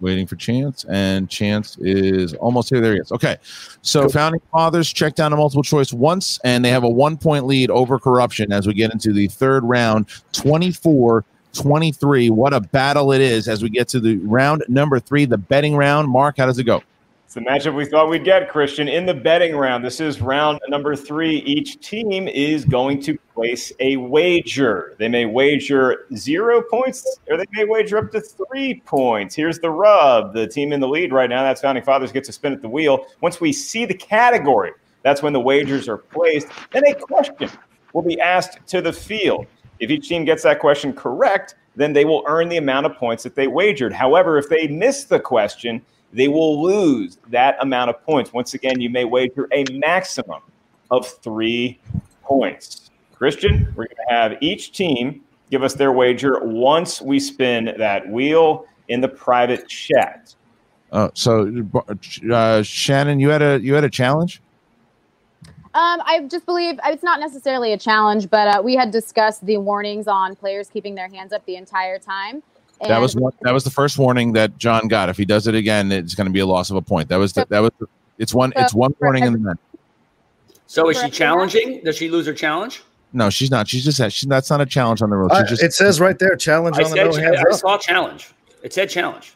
Waiting for Chance, and Chance is almost here. There he is. Okay. So, founding fathers check down a multiple choice once, and they have a one point lead over corruption as we get into the third round 24 23. What a battle it is as we get to the round number three, the betting round. Mark, how does it go? It's the matchup we thought we'd get, Christian, in the betting round. This is round number three. Each team is going to place a wager. They may wager zero points or they may wager up to three points. Here's the rub the team in the lead right now, that's Founding Fathers, gets a spin at the wheel. Once we see the category, that's when the wagers are placed. Then a question will be asked to the field. If each team gets that question correct, then they will earn the amount of points that they wagered. However, if they miss the question, they will lose that amount of points. Once again, you may wager a maximum of three points. Christian, we're going to have each team give us their wager once we spin that wheel in the private chat. Uh, so, uh, Shannon, you had a you had a challenge. Um, I just believe it's not necessarily a challenge, but uh, we had discussed the warnings on players keeping their hands up the entire time. That was one, that was the first warning that John got. If he does it again, it's going to be a loss of a point. That was the, that was the, it's one it's one warning in the net. So is she challenging? Does she lose her challenge? No, she's not. She's just she's that's not a challenge on the road. Uh, She's just it says right there, challenge I on said no hands I saw challenge. It said challenge.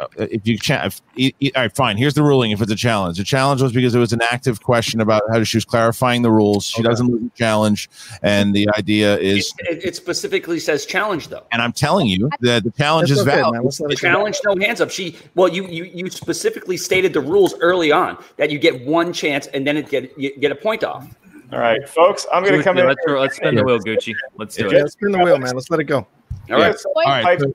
Uh, if you cha- if, e- e- all right, fine. Here's the ruling. If it's a challenge, the challenge was because it was an active question about how she was clarifying the rules. She doesn't lose the challenge, and the idea is, It, it specifically says challenge though. and I'm telling you that the challenge That's is okay, valid. man. Let's let it go. Challenge no hands up. She well, you you you specifically stated the rules early on that you get one chance and then it get you get a point off. All right, folks, I'm going to come in. Let's, let's spin the wheel, Gucci. Let's do Yeah, it. let's spin the wheel, man. Let's let it go. All right, Yeah. so All right, so-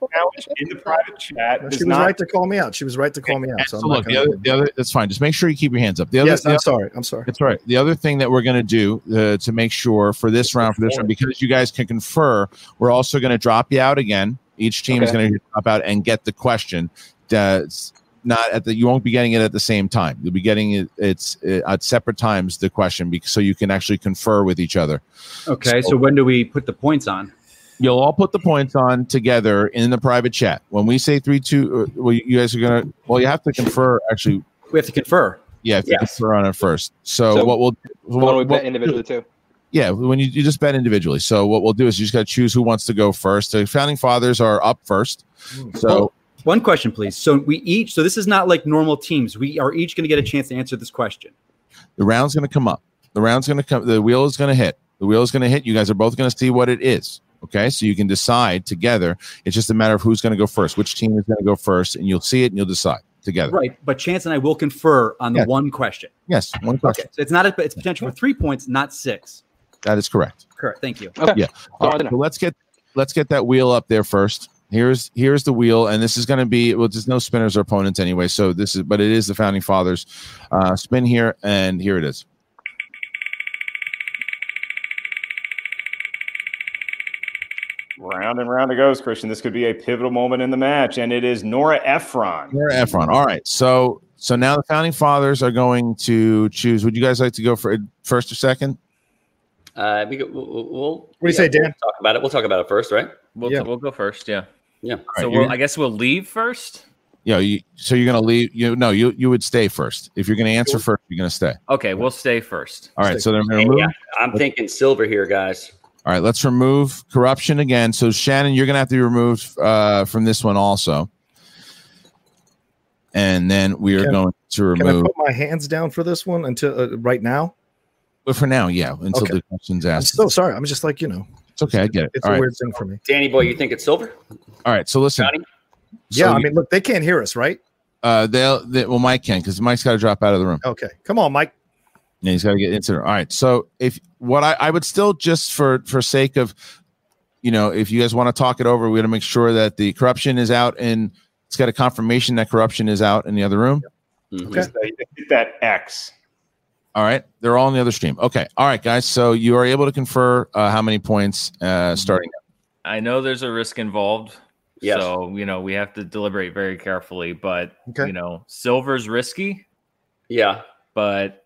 in the private chat. She was not right to call me out. She was right to call me out. So, So I'm look, the other, the other, that's fine. Just make sure you keep your hands up. The other, yes, the I'm other- sorry. I'm sorry. That's right. The other thing that we're going to do uh, to make sure for this round, for this round, because you guys can confer, we're also going to drop you out again. Each team is going to drop out and get the question. That's not at the. You won't be getting it at the same time. You'll be getting it. It's uh, at separate times. The question, because so you can actually confer with each other. Okay, so when do we put the points on? You'll all put the points on together in the private chat. When we say three, two, uh, well, you guys are going to. Well, you have to confer. Actually, We have to confer. yeah, have to Yes. confer on it first. So, So, what we'll. Why don't we bet individually too? Yeah, when you, you just bet individually. So what we'll do is you just got to choose who wants to go first. The founding fathers are up first. So Oh, one question, please. So we each. So this is not like normal teams. We are each going to get a chance to answer this question. the round's going to come up. The round's going to come. The wheel is going to hit. The wheel is going to hit. You guys are both going to see what it is. Okay, so you can decide together. It's just a matter of who's going to go first, which team is going to go first, and you'll see it and you'll decide together. Right, but Chance and I will confer on the Yeah. one question. Yes, one question. Okay, so it's not. A, it's potential for three points, not six. That is correct. Correct. Thank you. Okay. Yeah. All right, so let's get let's get that wheel up there first. Here's here's the wheel, and this is going to be well. There's no spinners or opponents anyway, so this is but it is the founding fathers. Uh, spin here, and here it is. Round and round it goes, Christian. This could be a pivotal moment in the match, and it is Nora Ephron. Nora Ephron. All right. So so now the founding fathers are going to choose. Would you guys like to go for first or second? Uh, we we'll, we'll, What do you say, Dan? We'll talk about it. We'll talk about it first, right? We'll, Yeah. we'll go first. Yeah. Yeah. So right, we'll, I guess we'll leave first. Yeah. You, so you're going to leave. You no. You you would stay first. If you're going to answer first, you're going to stay. Okay, we'll stay first. All right. So they're going to Yeah. I'm thinking silver here, guys. All right. Let's remove corruption again. So Shannon, you're going to have to be removed uh, from this one also. and then we are Can- going to remove. Can I put my hands down for this one until uh, right now? But for now, yeah, until Okay. the questions I'm asked. so sorry. I'm just like you know. It's okay. I get it. It's All a right. weird thing for me. Danny boy, you think it's silver? All right. So listen. Johnny? Yeah, So I you- mean, look, they can't hear us, right? Uh, they'll. They, well, Mike can because Mike's got to drop out of the room. Okay, come on, Mike. Yeah, he's got to get into there. All right. So if what I, I would still just for for sake of, you know, if you guys want to talk it over, we got to make sure that the corruption is out and it's got a confirmation that corruption is out in the other room. Just, uh, hit that X. All right. They're all in the other stream. Okay. All right, guys. So you are able to confer uh, how many points uh, starting. I know there's a risk involved. Yes. So, you know, we have to deliberate very carefully, but Okay. you know, silver's risky, Yeah. but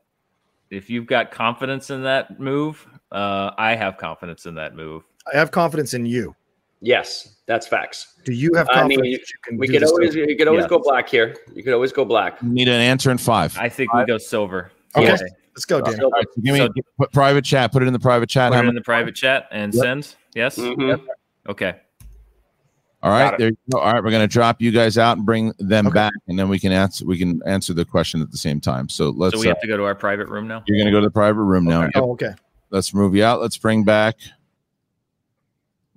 if you've got confidence in that move, uh, I have confidence in that move. I have confidence in you. Yes, that's facts. Do you have I mean, you can we could always stuff? you could always Yeah. go black here. You could always go black. You need an answer in five. I think we go silver. Okay, Yeah. let's go, Dan. All right, so give me So- put private chat. Put it in the private chat. Put How it in the private chat and Yep. send. Yes. Mhm. Yep. Okay. All Got right, it. there you go. All right, we're going to drop you guys out and bring them back, and then we can answer. We can answer the question at the same time. So let's. So we uh, have to go to our private room now. you're going to go to the private room now. Yep. Oh, okay. Let's move you out. Let's bring back.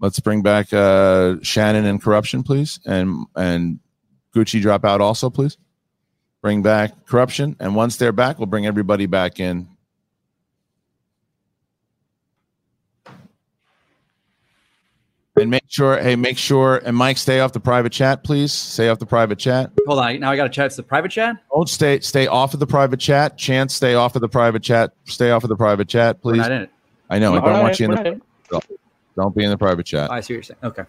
Let's bring back uh, Shannon and corruption, please, and and Gucci drop out also, please. Bring back corruption, and once they're back, we'll bring everybody back in. And make sure, hey, make sure, and Mike, stay off the private chat, please. Stay off the private chat. Hold on. Now I got to chat. It's the private chat. Don't stay, stay off of the private chat. Chance, stay off of the private chat. Stay off of the private chat, We're please. not in it. I know. I We're don't not want in you in We're the. not Don't, don't be in the private chat. I see what you're saying. Okay.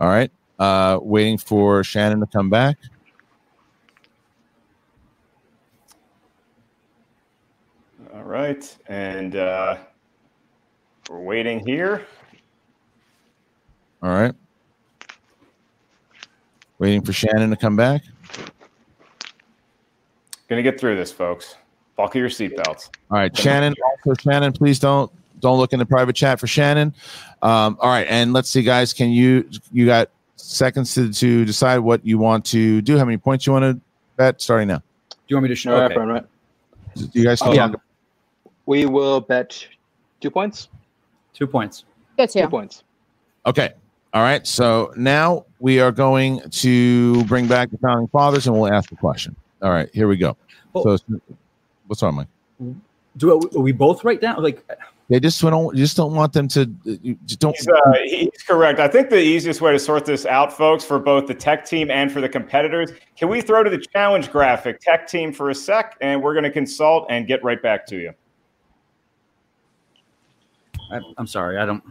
All right. Uh, waiting for Shannon to come back. All right, and uh, we're waiting here. All right. Waiting for Shannon to come back. Gonna get through this, folks. Buckle your seatbelts. All right, Shannon. Also, Shannon, please don't don't look in the private chat for Shannon. Um, all right, and let's see, guys. Can you you got seconds to, to decide what you want to do? How many points you want to bet? Starting now. Do you want me to show? All right, Okay. Brian, right. You guys can Yeah. talk. We will bet two points. Two points. Go to. Two points. Okay. All right. So now we are going to bring back the founding fathers, and we'll ask the question. All right. Here we go. Oh. So, what's on, Mike? Do are we both write down? Like, They just don't. You just don't want them to. Just don't. He's, uh, he's correct. I think the easiest way to sort this out, folks, for both the tech team and for the competitors, can we throw to the challenge graphic tech team for a sec, and we're going to consult and get right back to you. I, I'm sorry. I don't.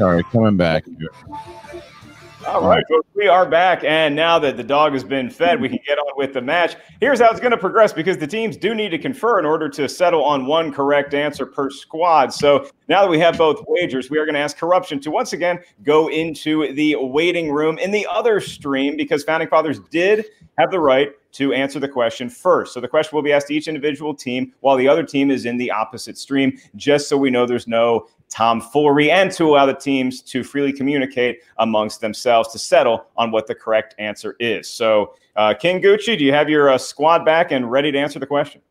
Sorry, coming back. All right, we are back. And now that the dog has been fed, we can get on with the match. Here's how it's going to progress because the teams do need to confer in order to settle on one correct answer per squad. So now that we have both wagers, we are going to ask Corruption to once again go into the waiting room in the other stream because Founding Fathers did have the right to answer the question first. So the question will be asked to each individual team while the other team is in the opposite stream, just so we know there's no tomfoolery and to allow the teams to freely communicate amongst themselves to settle on what the correct answer is. So, uh, King Gucci, do you have your uh, squad back and ready to answer the question?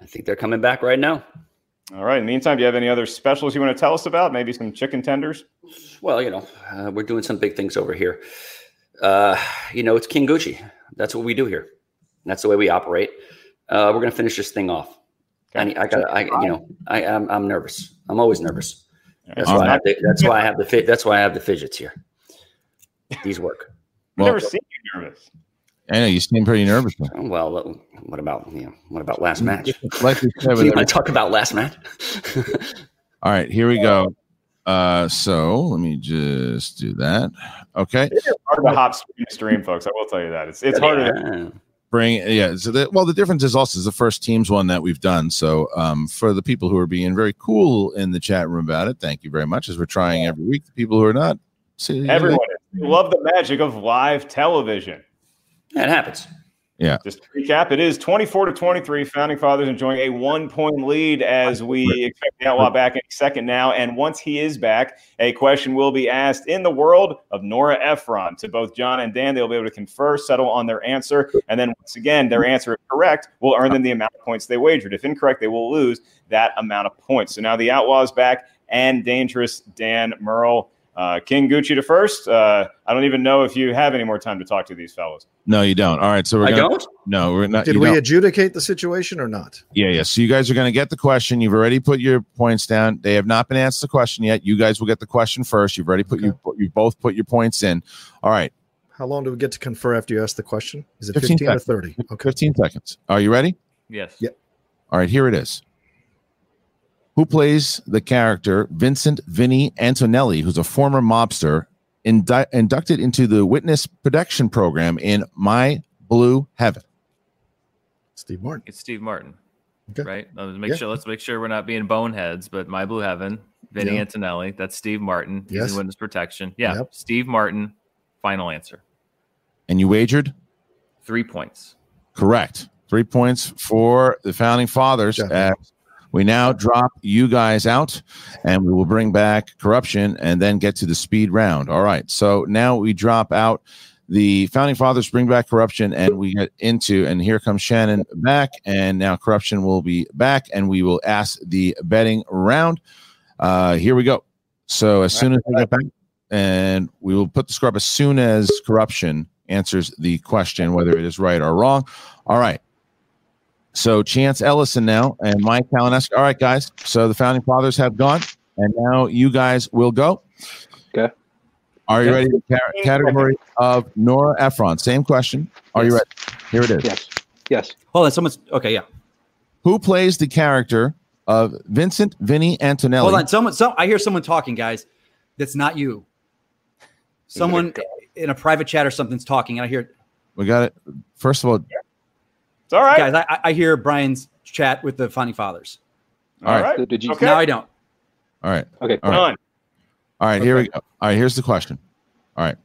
I think they're coming back right now. All right. In the meantime, do you have any other specials you want to tell us about? Maybe some chicken tenders? Well, you know, uh, we're doing some big things over here. Uh, you know, it's King Gucci. That's what we do here. That's the way we operate. Uh, we're gonna finish this thing off. I, I got, I, you know, I, I'm, I'm nervous. I'm always nervous. That's All why, I have the, that's why I have the fi- that's why I have the fidgets here. These work. I've never seen you nervous. I know you seem pretty nervous. though. Well, what about you know, what about last match? Like we said you want to talk about last match? All right, here we go. Uh, so let me just do that. Okay. It is hard to hop stream stream, folks. I will tell you that. It's it's harder to Bring yeah. So the, well, the difference is also is the first teams one that we've done. So um, for the people who are being very cool in the chat room about it, thank you very much. As we're trying every week, the people who are not, see, everyone is. We love the magic of live television. That happens. Yeah. Just to recap, it is 24 to 23. Founding Fathers enjoying a one point lead as we expect the Outlaw back in a second now. And once he is back, a question will be asked in the world of Nora Ephron to both John and Dan. They'll be able to confer, settle on their answer. And then once again, their answer, if correct, will earn them the amount of points they wagered. If incorrect, they will lose that amount of points. So now the Outlaw is back and dangerous Dan Murrell. Uh, King Gucci to first. Uh, I don't even know if you have any more time to talk to these fellows. No, you don't. All right, so we're I gonna, don't? No, we're not. Did we don't. adjudicate the situation or not? Yeah, yeah. So you guys are going to get the question. You've already put your points down. They have not been asked the question yet. You guys will get the question first. You've already put you you both put your points in. All right, How long do we get to confer after you ask the question? Is it 15 15, or 30? Okay. 15 seconds. Are you ready? Yes. Yep. All right, here it is. Who plays the character Vincent Vinny Antonelli, who's a former mobster indi- inducted into the Witness Protection Program in My Blue Heaven? Steve Martin. It's Steve Martin. Okay. Right. Let's make Yeah. sure. Let's make sure we're not being boneheads. But My Blue Heaven, Vinny Yeah. Antonelli. That's Steve Martin. He's in Yes. witness protection. Yeah. Yep. Steve Martin. Final answer. And you wagered? Three points. Correct. Three points for the founding fathers. As we now drop you guys out, and we will bring back corruption and then get to the speed round. All right. So now we drop out the founding fathers, bring back corruption, and we get into. And here comes Shannon back, and now corruption will be back, and we will ask the betting round. Uh, here we go. So as soon as we get back, and we will put the score up as soon as corruption answers the question, whether it is right or wrong. All right. So Chance Ellison now and Mike Kalinowski. All right, guys. So the founding fathers have gone, and now you guys will go. Okay. Are you Yeah. ready? Ca- category of Nora Ephron. Same question. Are you ready? Here it is. Yes. Yes. Hold on. Someone's okay. Yeah. Who plays the character of Vincent Vinny Antonelli? Hold on. Someone. Some. I hear someone talking, guys. That's not you. Someone in a private chat or something's talking, and I hear. We got it. First of all, It's all right. Guys, I, I hear Brian's chat with the founding fathers. All right. So did you? Now I don't. all right. Okay. All right. Done. All right, here we go. All right, here's the question. All right.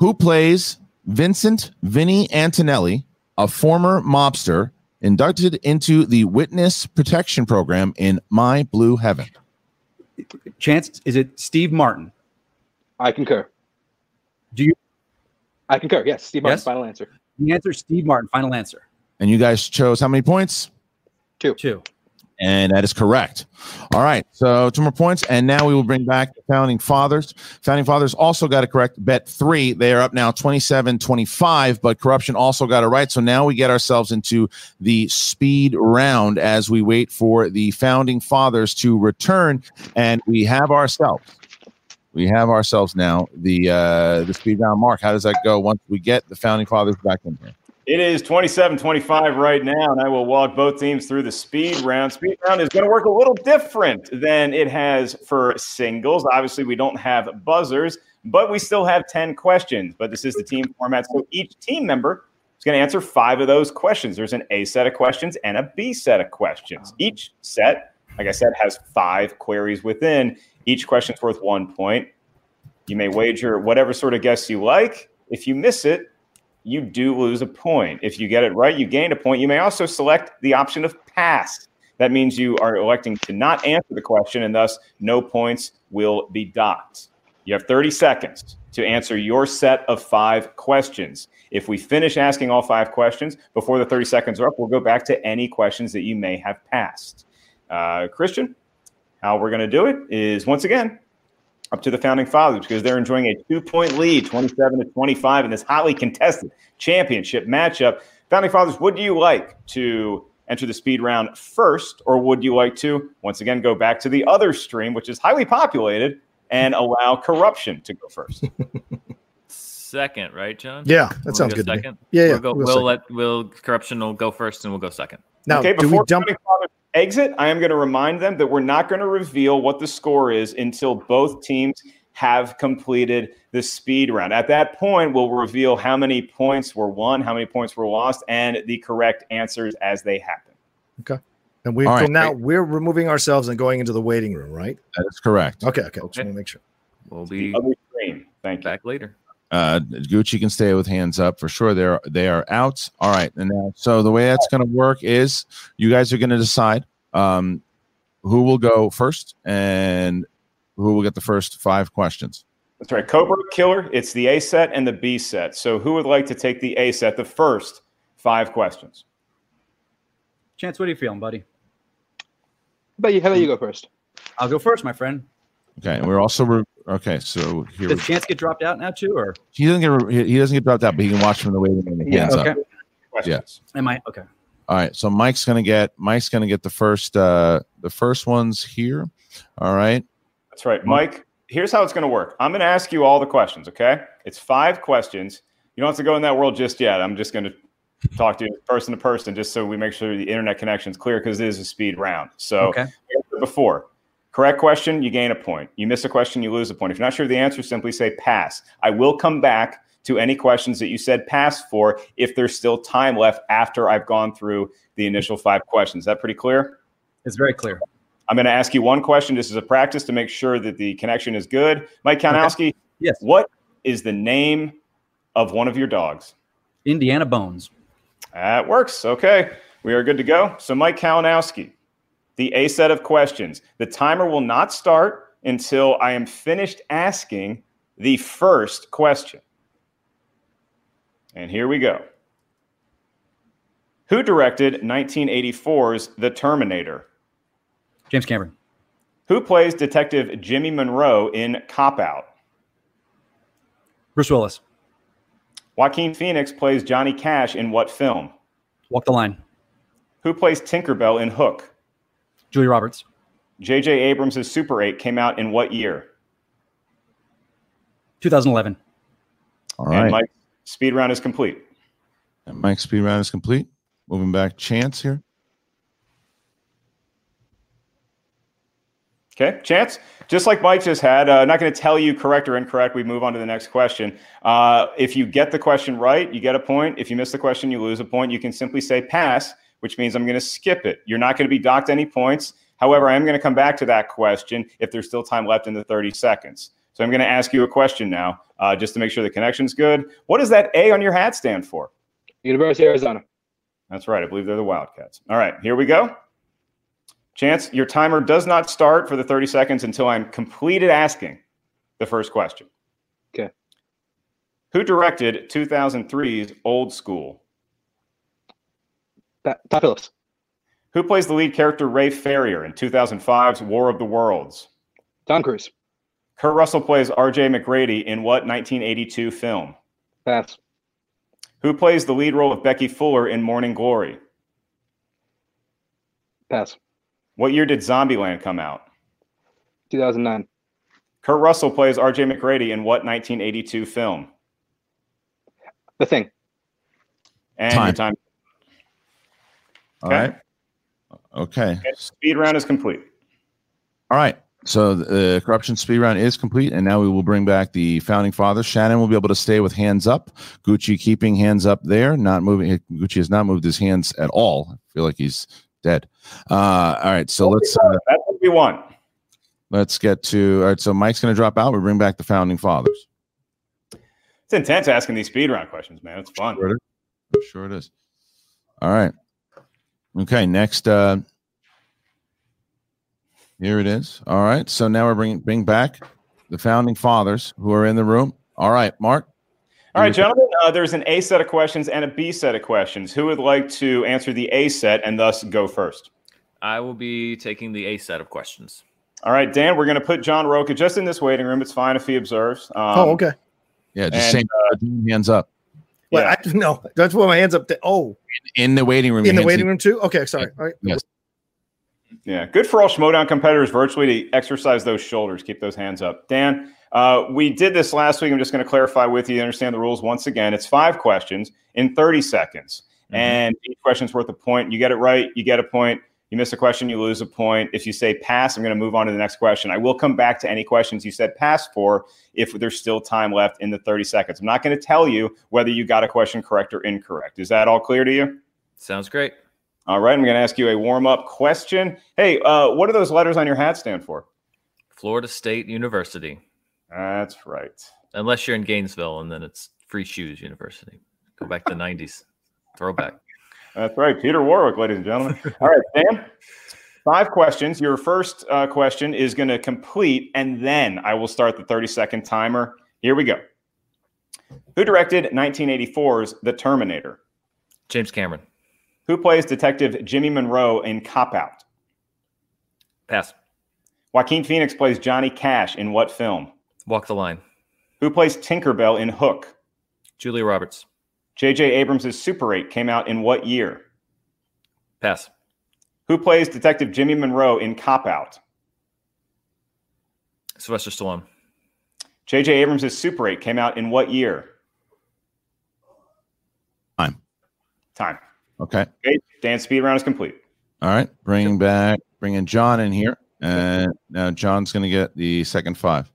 Who plays Vincent Vinny Antonelli, a former mobster inducted into the Witness Protection Program in My Blue Heaven? Chance, is it Steve Martin? I concur. Do you? I concur. Yes. Steve Martin. Yes? Final answer. The answer is Steve Martin. Final answer. And you guys chose how many points? Two. Two. And that is correct. All right. So two more points. And now we will bring back the founding fathers. Founding fathers also got it correct. Bet three. They are up now 27 25, but corruption also got it right. So now we get ourselves into the speed round as we wait for the founding fathers to return. And we have ourselves. We have ourselves now the uh the speed round mark. How does that go once we get the founding fathers back in here? It is 27 25 right now, and I will walk both teams through the speed round. Speed round is going to work a little different than it has for singles. Obviously, we don't have buzzers, but we still have 10 questions. But this is the team format. So each team member is going to answer five of those questions. There's an A set of questions and a B set of questions. Each set, like I said, has five queries within. Each question's worth one point. You may wager whatever sort of guess you like. If you miss it, you do lose a point. If you get it right, you gain a point. You may also select the option of pass. That means you are electing to not answer the question, and thus no points will be docked. You have 30 seconds to answer your set of five questions. If we finish asking all five questions before the 30 seconds are up, we'll go back to any questions that you may have passed. Uh, Christian, how we're going to do it is once again up to the founding fathers because they're enjoying a two point lead, 27 to 25, in this hotly contested championship matchup. Founding fathers, would you like to enter the speed round first, or would you like to once again go back to the other stream, which is highly populated, and allow corruption to go first? Second, right, John? Yeah, that We'll sounds go good to me. Second. Yeah, yeah, We'll, go, we'll we'll second. let we'll corruption will go first, and we'll go second. Now, okay, do we before dump- Founding Fathers exit, I am going to remind them that we're not going to reveal what the score is until both teams have completed the speed round. At that point, we'll reveal how many points were won, how many points were lost, and the correct answers as they happen. Okay. And we All right, now we're removing ourselves and going into the waiting room, right? That is correct. Okay, okay. Just want to make sure. We'll be Other stream. Thank you. back later. Uh, Gucci can stay with hands up for sure. They're they are out. All right, and now so the way that's going to work is you guys are going to decide um, who will go first and who will get the first five questions. That's right. Cobra Killer, it's the A set and the B set. So who would like to take the A set, the first five questions? Chance, what are you feeling, buddy? How about you? How about you go first? I'll go first, my friend. Okay, and we're also re- okay. So here we- Does Chance get dropped out now too, or he doesn't get re- he doesn't get dropped out, but he can watch from the waiting room. with Yeah, hands okay. up. Yes. am I okay? All right. So Mike's gonna get Mike's gonna get the first uh the first ones here. All right. That's right. Mike, here's how it's going to work. I'm going to ask you all the questions, okay? It's five questions. You don't have to go in that world just yet. I'm just going to talk to you person to person just so we make sure the internet connection is clear because it is a speed round. So Okay. before, correct question, you gain a point. You miss a question, you lose a point. If you're not sure of the answer, simply say pass. I will come back to any questions that you said pass for if there's still time left after I've gone through the initial five questions. Is that pretty clear? It's very clear. I'm going to ask you one question just as a practice to make sure that the connection is good. Mike Kanowski, yes. what is the name of one of your dogs? Indiana Bones. That works. Okay. We are good to go. So, Mike Kalinowski, the A set of questions. The timer will not start until I am finished asking the first question. And here we go. Who directed 1984's The Terminator? James Cameron. Who plays Detective Jimmy Monroe in Cop Out? Bruce Willis. Joaquin Phoenix plays Johnny Cash in what film? Walk the line. Who plays Tinkerbell in Hook? Julie Roberts. J.J. Abrams' Super 8 came out in what year? 2011. All right. and. Mike's speed round is complete. And Mike's speed round is complete. Moving back, chance here. Okay, Chance, just like Mike just had, uh, not going to tell you correct or incorrect. We move on to the next question. Uh, if you get the question right, you get a point. If you miss the question, you lose a point. You can simply say pass, which means I'm going to skip it. You're not going to be docked any points. However, I am going to come back to that question if there's still time left in the 30 seconds. So I'm going to ask you a question now, uh, just to make sure the connection's good. What does that A on your hat stand for? University of Arizona. That's right. I believe they're the Wildcats. All right, here we go. Chance, your timer does not start for the 30 seconds until I'm completed asking the first question. Okay. Who directed 2003's Old School? Todd Phillips. Who plays the lead character Ray Ferrier in 2005's War of the Worlds? Tom Cruise. Kurt Russell plays RJ McGrady in what 1982 film? Pass. Who plays the lead role of Becky Fuller in Morning Glory? Pass. What year did Zombieland come out? 2009. Kurt Russell plays RJ McGrady in what 1982 film? The Thing. And Time. your time. All right. Okay. Okay, Speed round is complete. All right. So the corruption speed round is complete, and now we will bring back the founding fathers. Shannon will be able to stay with hands up. Gucci keeping hands up there, not moving. Gucci has not moved his hands at all. I feel like he's dead. Uh, all right. So let's uh, That's what we want. let's get to. All right. So Mike's going to drop out. We bring back the founding fathers. It's intense asking these speed round questions, man. It's fun. Sure it is. Sure it is. All right. Okay. Next. uh Here it is. All right. So now we're bringing bring back the founding fathers who are in the room. All right, Mark. All right, gentlemen, uh, there's an A set of questions and a B set of questions. Who would like to answer the A set and thus go first? I will be taking the A set of questions. All right, Dan, we're going to put John Rocha just in this waiting room. It's fine if he observes. Um, oh, okay. Yeah, just and, saying uh, hands up. Well, I no, that's put my hands up. To, oh, in the waiting room. in the waiting need- room too. Okay, sorry. All right. Yes. Yeah, good for all Schmoedown competitors virtually to exercise those shoulders, keep those hands up. Dan, uh, we did this last week. I'm just going to clarify with you, understand the rules once again. It's five questions in 30 seconds, and each question's worth a point. You get it right, you get a point. You miss a question, you lose a point. If you say pass, I'm going to move on to the next question. I will come back to any questions you said pass for if there's still time left in the 30 seconds. I'm not going to tell you whether you got a question correct or incorrect. Is that all clear to you? Sounds great. All right, I'm going to ask you a warm up question. Hey, uh, what do those letters on your hat stand for? Florida State University. That's right. Unless you're in Gainesville, and then it's Free Shoes University. Go back to the '90s throwback. That's right. Peter Warrick, ladies and gentlemen. All right, Dan. Five questions. Your first uh, question is going to complete, and then I will start the 30 second timer. Here we go. Who directed 1984's The Terminator? James Cameron. Who plays Detective Jimmy Monroe in Cop Out? Pass. Joaquin Phoenix plays Johnny Cash in what film? Walk the line. Who plays Tinkerbell in Hook? Julia Roberts. J.J. Abrams' Super 8 came out in what year? Pass. Who plays Detective Jimmy Monroe in Cop Out? Sylvester Stallone. J.J. Abrams' Super 8 came out in what year? Time. Time. Okay. Okay, Dan's speed round is complete. All right. Bringing back, bringing John in here. And now John's going to get the second five.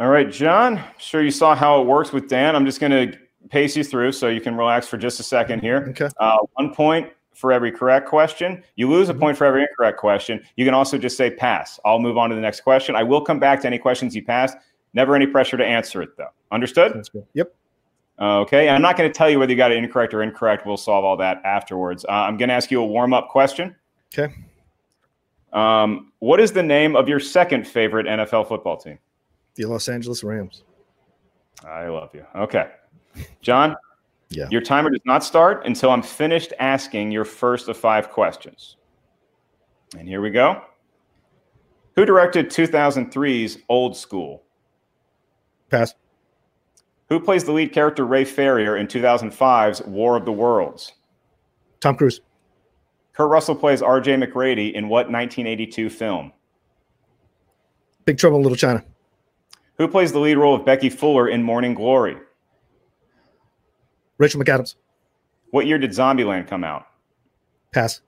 All right, John. I'm sure you saw how it works with Dan. I'm just going to pace you through so you can relax for just a second here. Okay. Uh, one point for every correct question. You lose a point for every incorrect question. You can also just say pass. I'll move on to the next question. I will come back to any questions you passed. Never any pressure to answer it, though. Understood? That's good. Yep. Okay. I'm not going to tell you whether you got it incorrect or incorrect. We'll solve all that afterwards. Uh, I'm going to ask you a warm up question. Okay. Um, what is the name of your second favorite NFL football team? The Los Angeles Rams. I love you. Okay. John? Yeah. Your timer does not start until I'm finished asking your first of five questions. And here we go. Who directed 2003's Old School? Pass. Who plays the lead character Ray Ferrier in 2005's War of the Worlds? Tom Cruise. Kurt Russell plays RJ MacReady in what 1982 film? Big Trouble in Little China. Who plays the lead role of Becky Fuller in Morning Glory? Rachel McAdams. What year did Zombieland come out? Pass.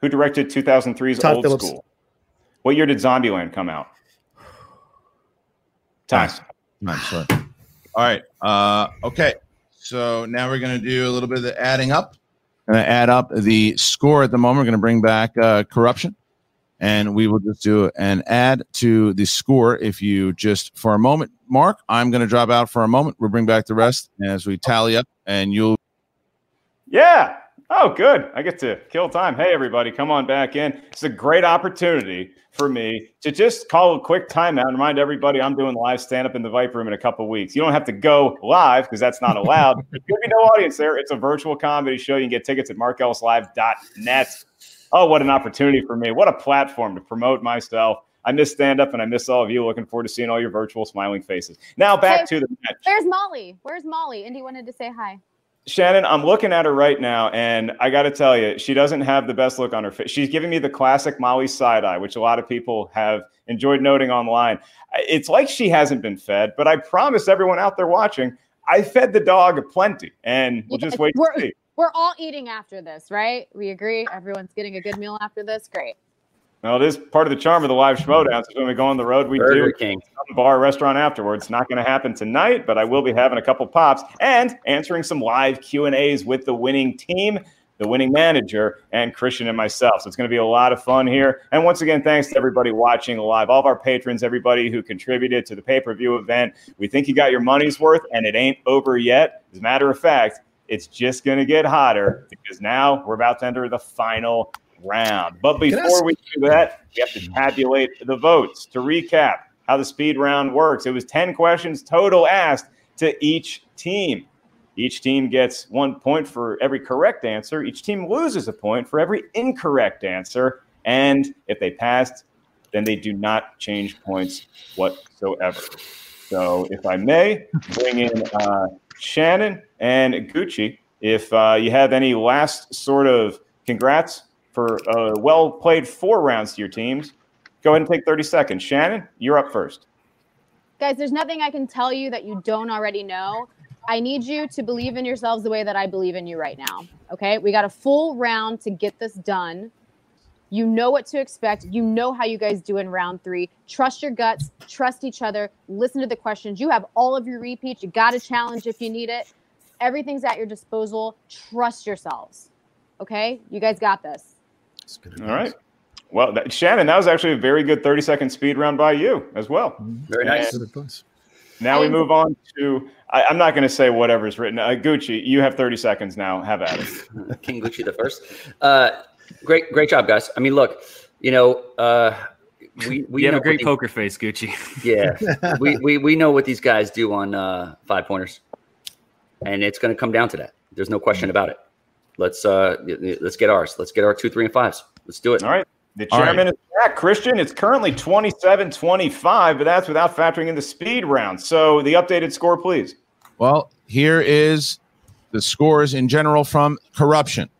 Who directed 2003's Todd Old Phillips. School? What year did Zombieland come out? Time. I'm sorry. All right. Uh, okay. So now we're going to do a little bit of the adding up. Going to add up the score at the moment. We're going to bring back uh, corruption, and we will just do an add to the score. If you just for a moment, Mark, I'm going to drop out for a moment. We'll bring back the rest as we tally up, and you'll Yeah. Oh, good. I get to kill time. Hey, everybody, come on back in. It's a great opportunity for me to just call a quick timeout and remind everybody I'm doing live stand up in the Viper Room in a couple weeks. You don't have to go live because that's not allowed. To be no audience there. It's a virtual comedy show. You can get tickets at markellislive.net. Oh, what an opportunity for me. What a platform to promote myself. I miss stand up and I miss all of you. Looking forward to seeing all your virtual smiling faces. Now back Hey, to the match. Where's Molly? Where's Molly? Indy wanted to say hi. Shannon, I'm looking at her right now, and I got to tell you, she doesn't have the best look on her face. She's giving me the classic Molly side eye, which a lot of people have enjoyed noting online. It's like she hasn't been fed, but I promise everyone out there watching, I fed the dog plenty, and we'll just wait to see. We're all eating after this, right? We agree. Everyone's getting a good meal after this. Great. Well, it is part of the charm of the live schmoedown. So when we go on the road, we Burger do King. some bar restaurant afterwards. Not going to happen tonight, but I will be having a couple pops and answering some live Q and A's with the winning team, the winning manager, and Christian and myself. So it's going to be a lot of fun here. And once again, thanks to everybody watching live, all of our patrons, everybody who contributed to the pay per view event. We think you got your money's worth, and it ain't over yet. As a matter of fact, it's just going to get hotter because now we're about to enter the final round. But before we do that, we have to tabulate the votes. To recap how the speed round works, it was 10 questions total asked to each team. Each team gets one point for every correct answer. Each team loses a point for every incorrect answer. And if they passed, then they do not change points whatsoever. So, if I may, bring in uh, Shannon and Gucci. If uh, you have any last sort of congrats for uh, well played four rounds to your teams, go ahead and take 30 seconds. Shannon, you're up first. Guys, there's nothing I can tell you that you don't already know. I need you to believe in yourselves the way that I believe in you right now. Okay. We got a full round to get this done. You know what to expect. You know how you guys do in round three. Trust your guts, trust each other, listen to the questions. You have all of your repeats. You got a challenge if you need it. Everything's at your disposal. Trust yourselves. Okay. You guys got this. All right. Well, that, Shannon, that was actually a very good 30 second speed round by you as well. Very nice. And Now we move on to, I, I'm not going to say whatever's written. Uh, Gucci, you have 30 seconds now. Have at it. King Gucci the first. Uh, great, great job, guys. I mean, look, you know, uh, we we you have a great what poker face, Gucci. Yeah, we, we we know what these guys do on uh, five pointers, and it's going to come down to that. There's no question about it. Let's uh, y- y- let's get ours. Let's get our two, three, and fives. Let's do it. All right. The All right. chairman is back. Christian, it's currently 27 25, but that's without factoring in the speed round. So the updated score, please. Well, here is the scores in general from corruption.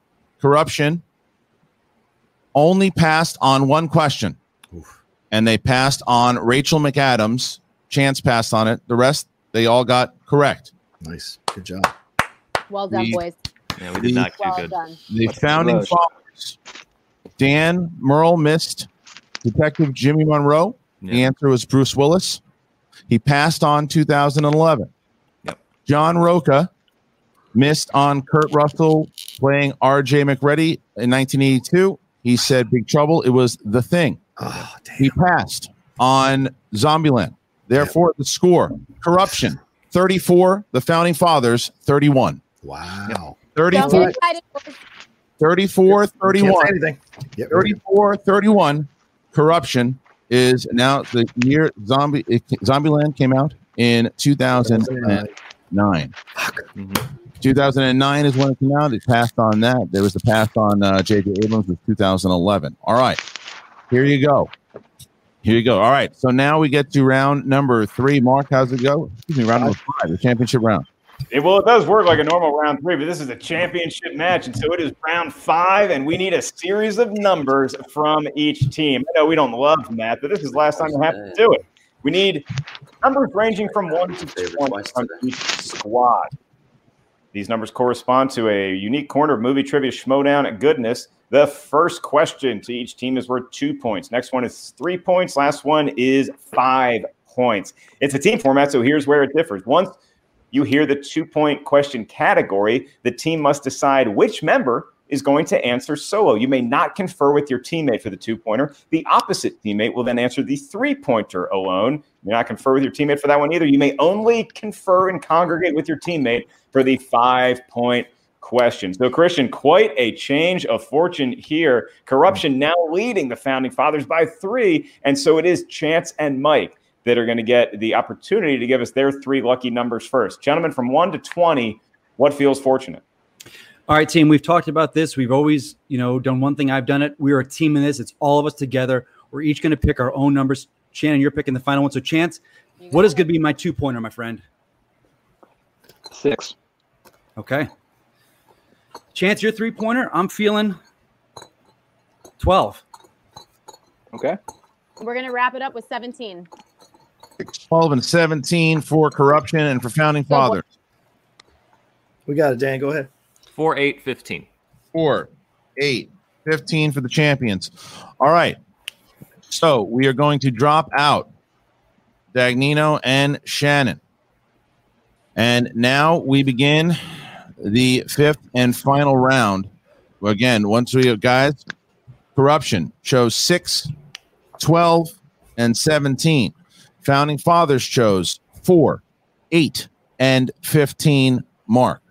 Corruption only passed on one question, and they passed on Rachel McAdams. Chance passed on it. The rest, they all got correct. Nice. Good job. Well done, We- boys. Yeah, we did not do well good. done. The founding Rush. fathers. Dan Murrell missed Detective Jimmy Monroe. The answer was Bruce Willis. He passed on 2011. Yep. John Rocha missed on Kurt Russell playing R.J. MacReady in 1982. He said Big Trouble. It was The Thing. He passed on Zombieland. Therefore, the score corruption 34, the founding fathers 31. Wow. 34, Don't get excited, boys. 34 31. Yep, 34 31. Corruption is now the year Zombie it, Zombieland came out in 2009. 2009 is when it came out. It passed on that. There was the pass on uh, J.J. Abrams was 2011. All right. Here you go. Here you go. All right. So now we get to round number three. Mark, how's it go? Excuse me, round number five, the championship round. It, well, it does work like a normal round three, but this is a championship match. And so it is round five, and we need a series of numbers from each team. I know we don't love math, but this is last time we have to do it. We need numbers ranging from one to 20 from each squad. These numbers correspond to a unique corner of movie trivia schmoedown at goodness. The first question to each team is worth two points. Next one is three points. Last one is five points. It's a team format, so here's where it differs. Once you hear the two point question category, the team must decide which member is going to answer solo. You may not confer with your teammate for the two pointer. The opposite teammate will then answer the three pointer alone. You may not confer with your teammate for that one either. You may only confer and congregate with your teammate for the five point question. So, Christian, quite a change of fortune here. Corruption now leading the founding fathers by three. And so it is Chance and Mike that are going to get the opportunity to give us their three lucky numbers first. Gentlemen, from one to 20, what feels fortunate? All right, team. We've talked about this. We've always, you know, done one thing. I've done it. We are a team in this. It's all of us together. We're each going to pick our own numbers. Shannon, you're picking the final one. So, Chance, what is going to be my two pointer, my friend? Six. Okay. Chance, your three pointer. I'm feeling twelve. Okay. We're gonna wrap it up with 17. 12 and 17 for corruption and for founding fathers. We got it, Dan. Go ahead. 4 8 15. Four, eight, 15 for the champions. All right. So we are going to drop out Dagnino and Shannon. And now we begin the fifth and final round. Again, once we have guys, corruption chose 6, 12, and 17. Founding fathers chose 4, 8, and 15 mark.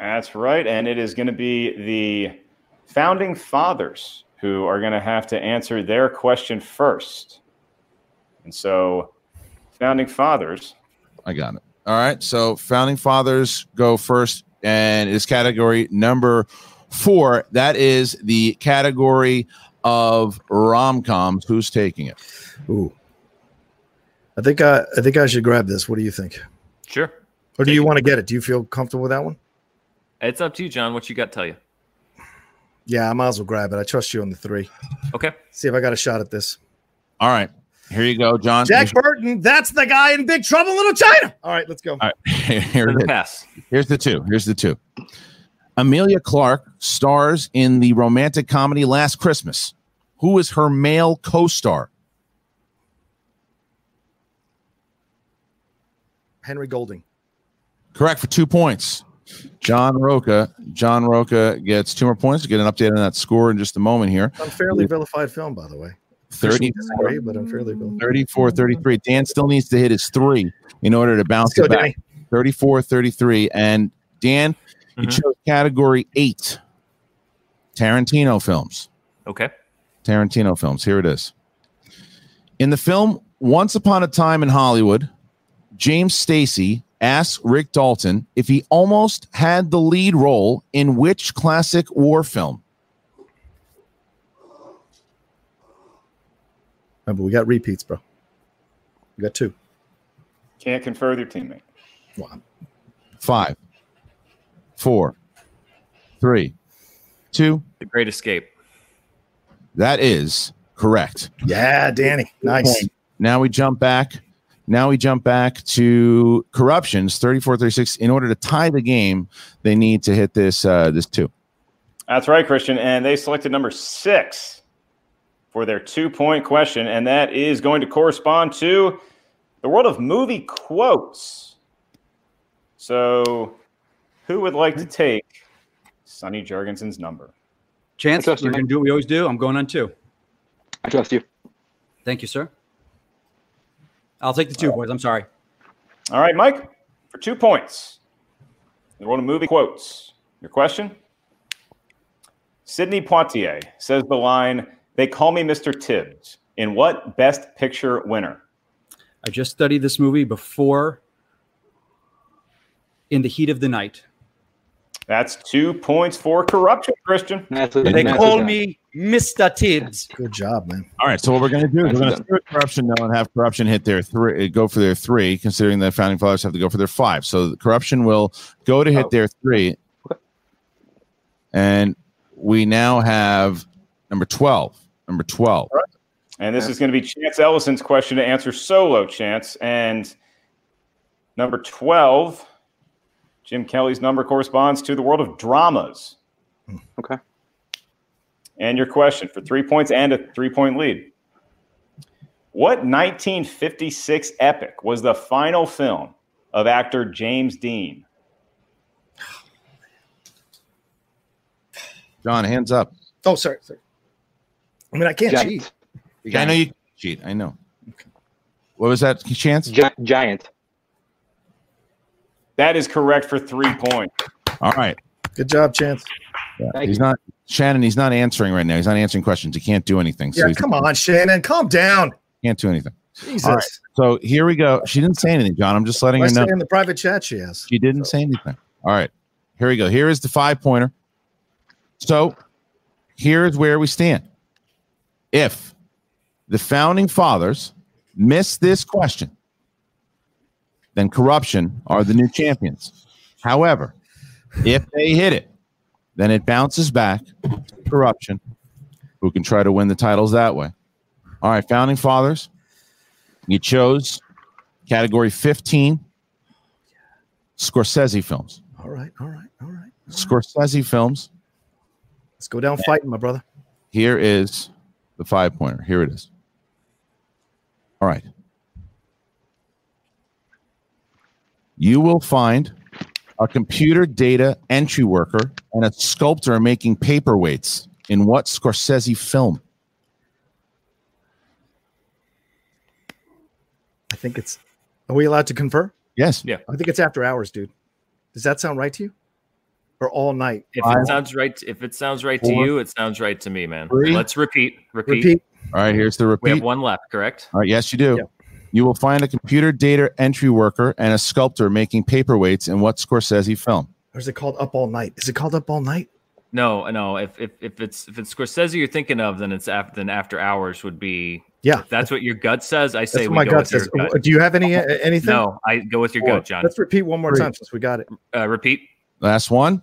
That's right. And it is going to be the founding fathers who are going to have to answer their question first. And so, founding fathers. I got it. All right. So founding fathers go first, and it's category number four. That is the category of rom coms. Who's taking it? Ooh. I think I, I think I should grab this. What do you think? Sure. Or do you want to get it? Do you feel comfortable with that one? It's up to you, John. What you got to tell you? Yeah, I might as well grab it. I trust you on the three. Okay. See if I got a shot at this. All right. Here you go, John. Jack Burton, that's the guy in Big Trouble in Little China. All right, let's go. All right. Here it the pass. Here's the two. Here's the two. Emilia Clarke stars in the romantic comedy Last Christmas. Who is her male co-star? Henry Golding. Correct for two points. John Rocha. John Rocha gets two more points. Get an update on that score in just a moment here. Unfairly vilified film, by the way. 30, Disagree, but unfairly vilified. 34 33. Dan still needs to hit his three in order to bounce Let's it go, back. 34 33. And Dan, you mm-hmm. chose category eight Tarantino films. Okay. Tarantino films. Here it is. In the film Once Upon a Time in Hollywood, James Stacy asks Rick Dalton if he almost had the lead role in which classic war film? Remember, we got repeats, bro. We got two. Can't confer with your teammate. Five, four, three, two. The Great Escape. That is correct. Yeah, Danny. Nice. Now we jump back. Now we jump back to corruptions 34 36. In order to tie the game, they need to hit this uh this two. That's right, Christian. And they selected number six for their two point question. And that is going to correspond to the world of movie quotes. So, who would like to take Sonny Jurgensen's number? Chance, trust we're you, going to do what we always do. I'm going on two. I trust you. Thank you, sir. I'll take the two, boys. I'm sorry. All right, Mike, for two points. The world of movie quotes. Your question? Sidney Poitier says the line, They call me Mr. Tibbs. In what best picture winner? I just studied this movie before In the Heat of the Night. That's two points for corruption, Christian. They call me Mr. Tibbs. Good job, man. All right. So what we're going to do is we're going to start corruption now and have corruption hit their three, uh, go for their three, considering the founding fathers have to go for their five. So the corruption will go to hit their three, and we now have number twelve. Number twelve. And this is going to be Chance Ellison's question to answer solo, Chance. And number 12, Jim Kelly's number corresponds to the world of dramas. Hmm. Okay. And your question for three points and a three point lead. What 1956 epic was the final film of actor James Dean? John, hands up. Oh, sorry. sorry. I mean, I can't Giant. cheat. I know you can cheat. I know. What was that chance? Gi- giant. That is correct for three points. All right. Good job, Chance. Thank he's you. not Shannon. He's not answering right now. He's not answering questions. He can't do anything. So Yeah, come on, Shannon. Calm down. can't do anything. Jesus. All right. So here we go. She didn't say anything, John. I'm just letting I her know. in the private chat she has. She didn't say anything. All right. Here we go. Here is the five pointer. So here is where we stand. If the founding fathers miss this question, then corruption are the new champions. However, if they hit it, then it bounces back to corruption, who can try to win the titles that way. All right, founding fathers, you chose category 15 Scorsese films. All right, all right, all right. Scorsese films. Let's go down fighting, my brother. Here is the five pointer. Here it is. All right. You will find a computer data entry worker and a sculptor making paperweights in what Scorsese film? I think it's. Are we allowed to confer? Yes. Yeah. I think it's after hours, dude. Does that sound right to you? Or all night? If it sounds right, if it sounds right to you, it sounds right to me, man. Three. Let's repeat. Repeat. Repeat. All right, here's the repeat. We have one left, correct? All right, yes, you do. You will find a computer data entry worker and a sculptor making paperweights in what Scorsese film? Or is it called Up All Night? Is it called Up All Night? No, no. If if, if it's if it's Scorsese you're thinking of, then it's after then after hours would be Yeah. If that's what your gut says, I say we my go gut with your says. gut. Do you have any uh, anything? No, I go with your Four. gut, John. Let's repeat one more Three. time since we got it. Uh, repeat. Last one.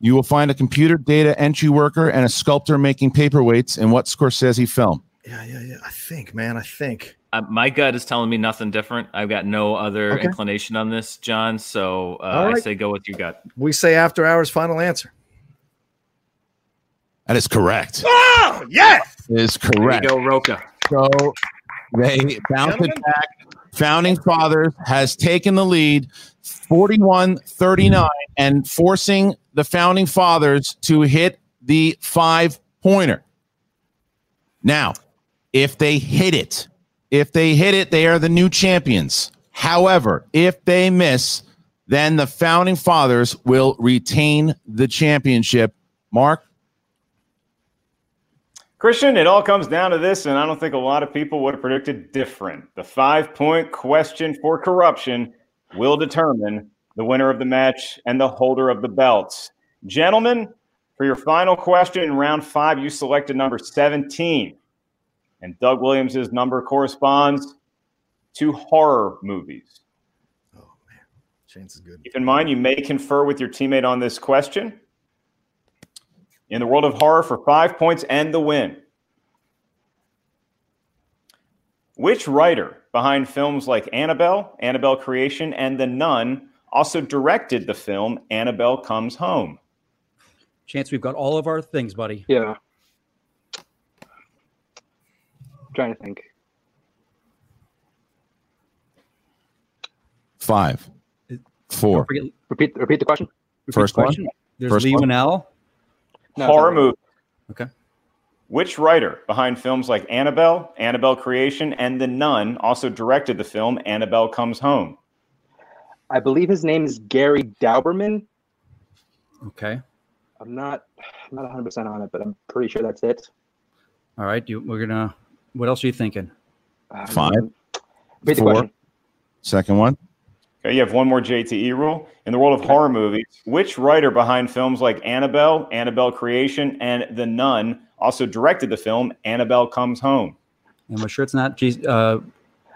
You will find a computer data entry worker and a sculptor making paperweights in what Scorsese film? Yeah, yeah, yeah. I think, man. I think. Uh, my gut is telling me nothing different. I've got no other Okay. inclination on this, John. So uh, All I say go with your gut. We say after hours final answer. That is correct. Oh, yes. Is There correct. you go, Rocha. So they bounce it back. Founding Fathers has taken the lead 41 39 and forcing the Founding Fathers to hit the five pointer. Now, if they hit it, if they hit it, they are the new champions. However, if they miss, then the Founding Fathers will retain the championship. Mark? Christian, it all comes down to this, and I don't think a lot of people would have predicted different. The five point question for corruption will determine the winner of the match and the holder of the belts. Gentlemen, for your final question in round five, you selected number 17. And Doug Williams's number corresponds to horror movies. Oh, man. Chance is good. Keep in mind, you may confer with your teammate on this question. In the world of horror, for five points and the win. Which writer behind films like Annabelle, Annabelle Creation, and The Nun also directed the film Annabelle Comes Home? Chance, we've got all of our things, buddy. Yeah. trying to think. Five, uh, four, Repeat repeat the question. first one. There's First Lee one. Winnell. No, horror sorry. movie. Okay. Which writer behind films like Annabelle, Annabelle Creation, and The Nun also directed the film Annabelle Comes Home? I believe his name is Gary Dauberman. Okay. I'm not I'm not 100 percent on it, but I'm pretty sure that's it. All right. You, we're gonna. What else are you thinking? Five, Repeat the four. question. Second one. Okay, you have one more JTE rule. In the world of horror movies, which writer behind films like Annabelle, Annabelle Creation, and The Nun also directed the film Annabelle Comes Home? And we're sure it's not. Jason, uh,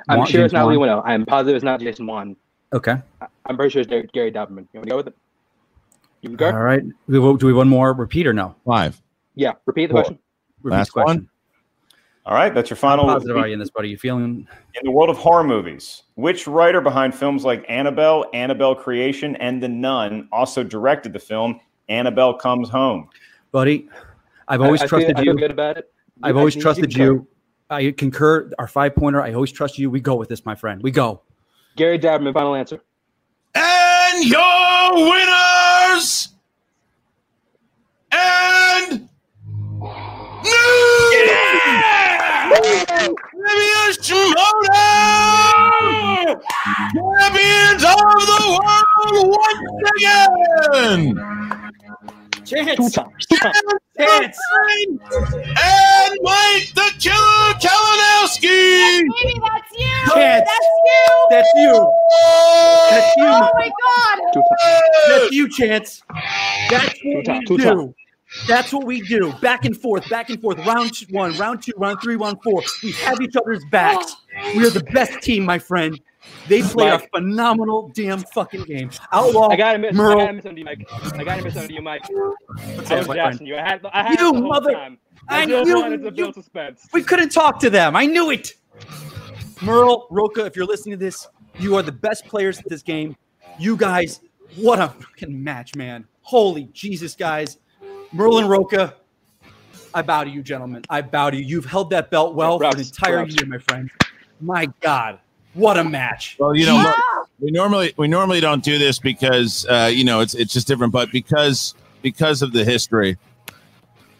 I'm Wan- sure James it's not Lee Wan. Winnell. I'm positive it's not Jason Wan. Okay. I- I'm pretty sure it's Gary- Gary You want to go with it? You can go. All right. Do we, do we one more repeat or no? Five. Yeah. Repeat the Four. question. Repeat Last question. one. All right, that's your How final. positive are you in this, buddy? You feeling? In the world of horror movies, which writer behind films like Annabelle, Annabelle Creation, and The Nun also directed the film Annabelle Comes Home? buddy. I've always I, I feel- trusted I you. feel good about it. I've I always trusted can you. I concur. Our five pointer. I always trust you. We go with this, my friend. We go. Gary Dauberman. Final answer. And your winners and new champions Shimoda! Champions of the world once again! Chance. Two times. Two times. Chance. And Mike the Killer Kalinowski! Baby, that's you. Chance. That's you. That's you. That's you. Oh my god. Two times. That's you, Chance. That's what times. we Two do. times. That's what we do. Back and forth, back and forth. Round one, round two, round three, round four. We have each other's backs. Oh. We are the best team, my friend. They play a phenomenal damn fucking game. Outlaw, I gotta miss. I gotta miss on you, Mike. I gotta miss on you, Mike. I was up, my you. I had. I had You the whole mother- Time. I I knew wanted you- suspense. we couldn't talk to them. I knew it. Murrell, Rocha, if you're listening to this, you are the best players at this game. You guys, what a fucking match, man. Holy Jesus, guys. Murrell and Rocha, I bow to you, gentlemen. I bow to you. You've held that belt well for an entire props. year, my friend. My God, what a match. Well, you know, look, we normally we normally don't do this because uh, you know it's it's just different, but because because of the history,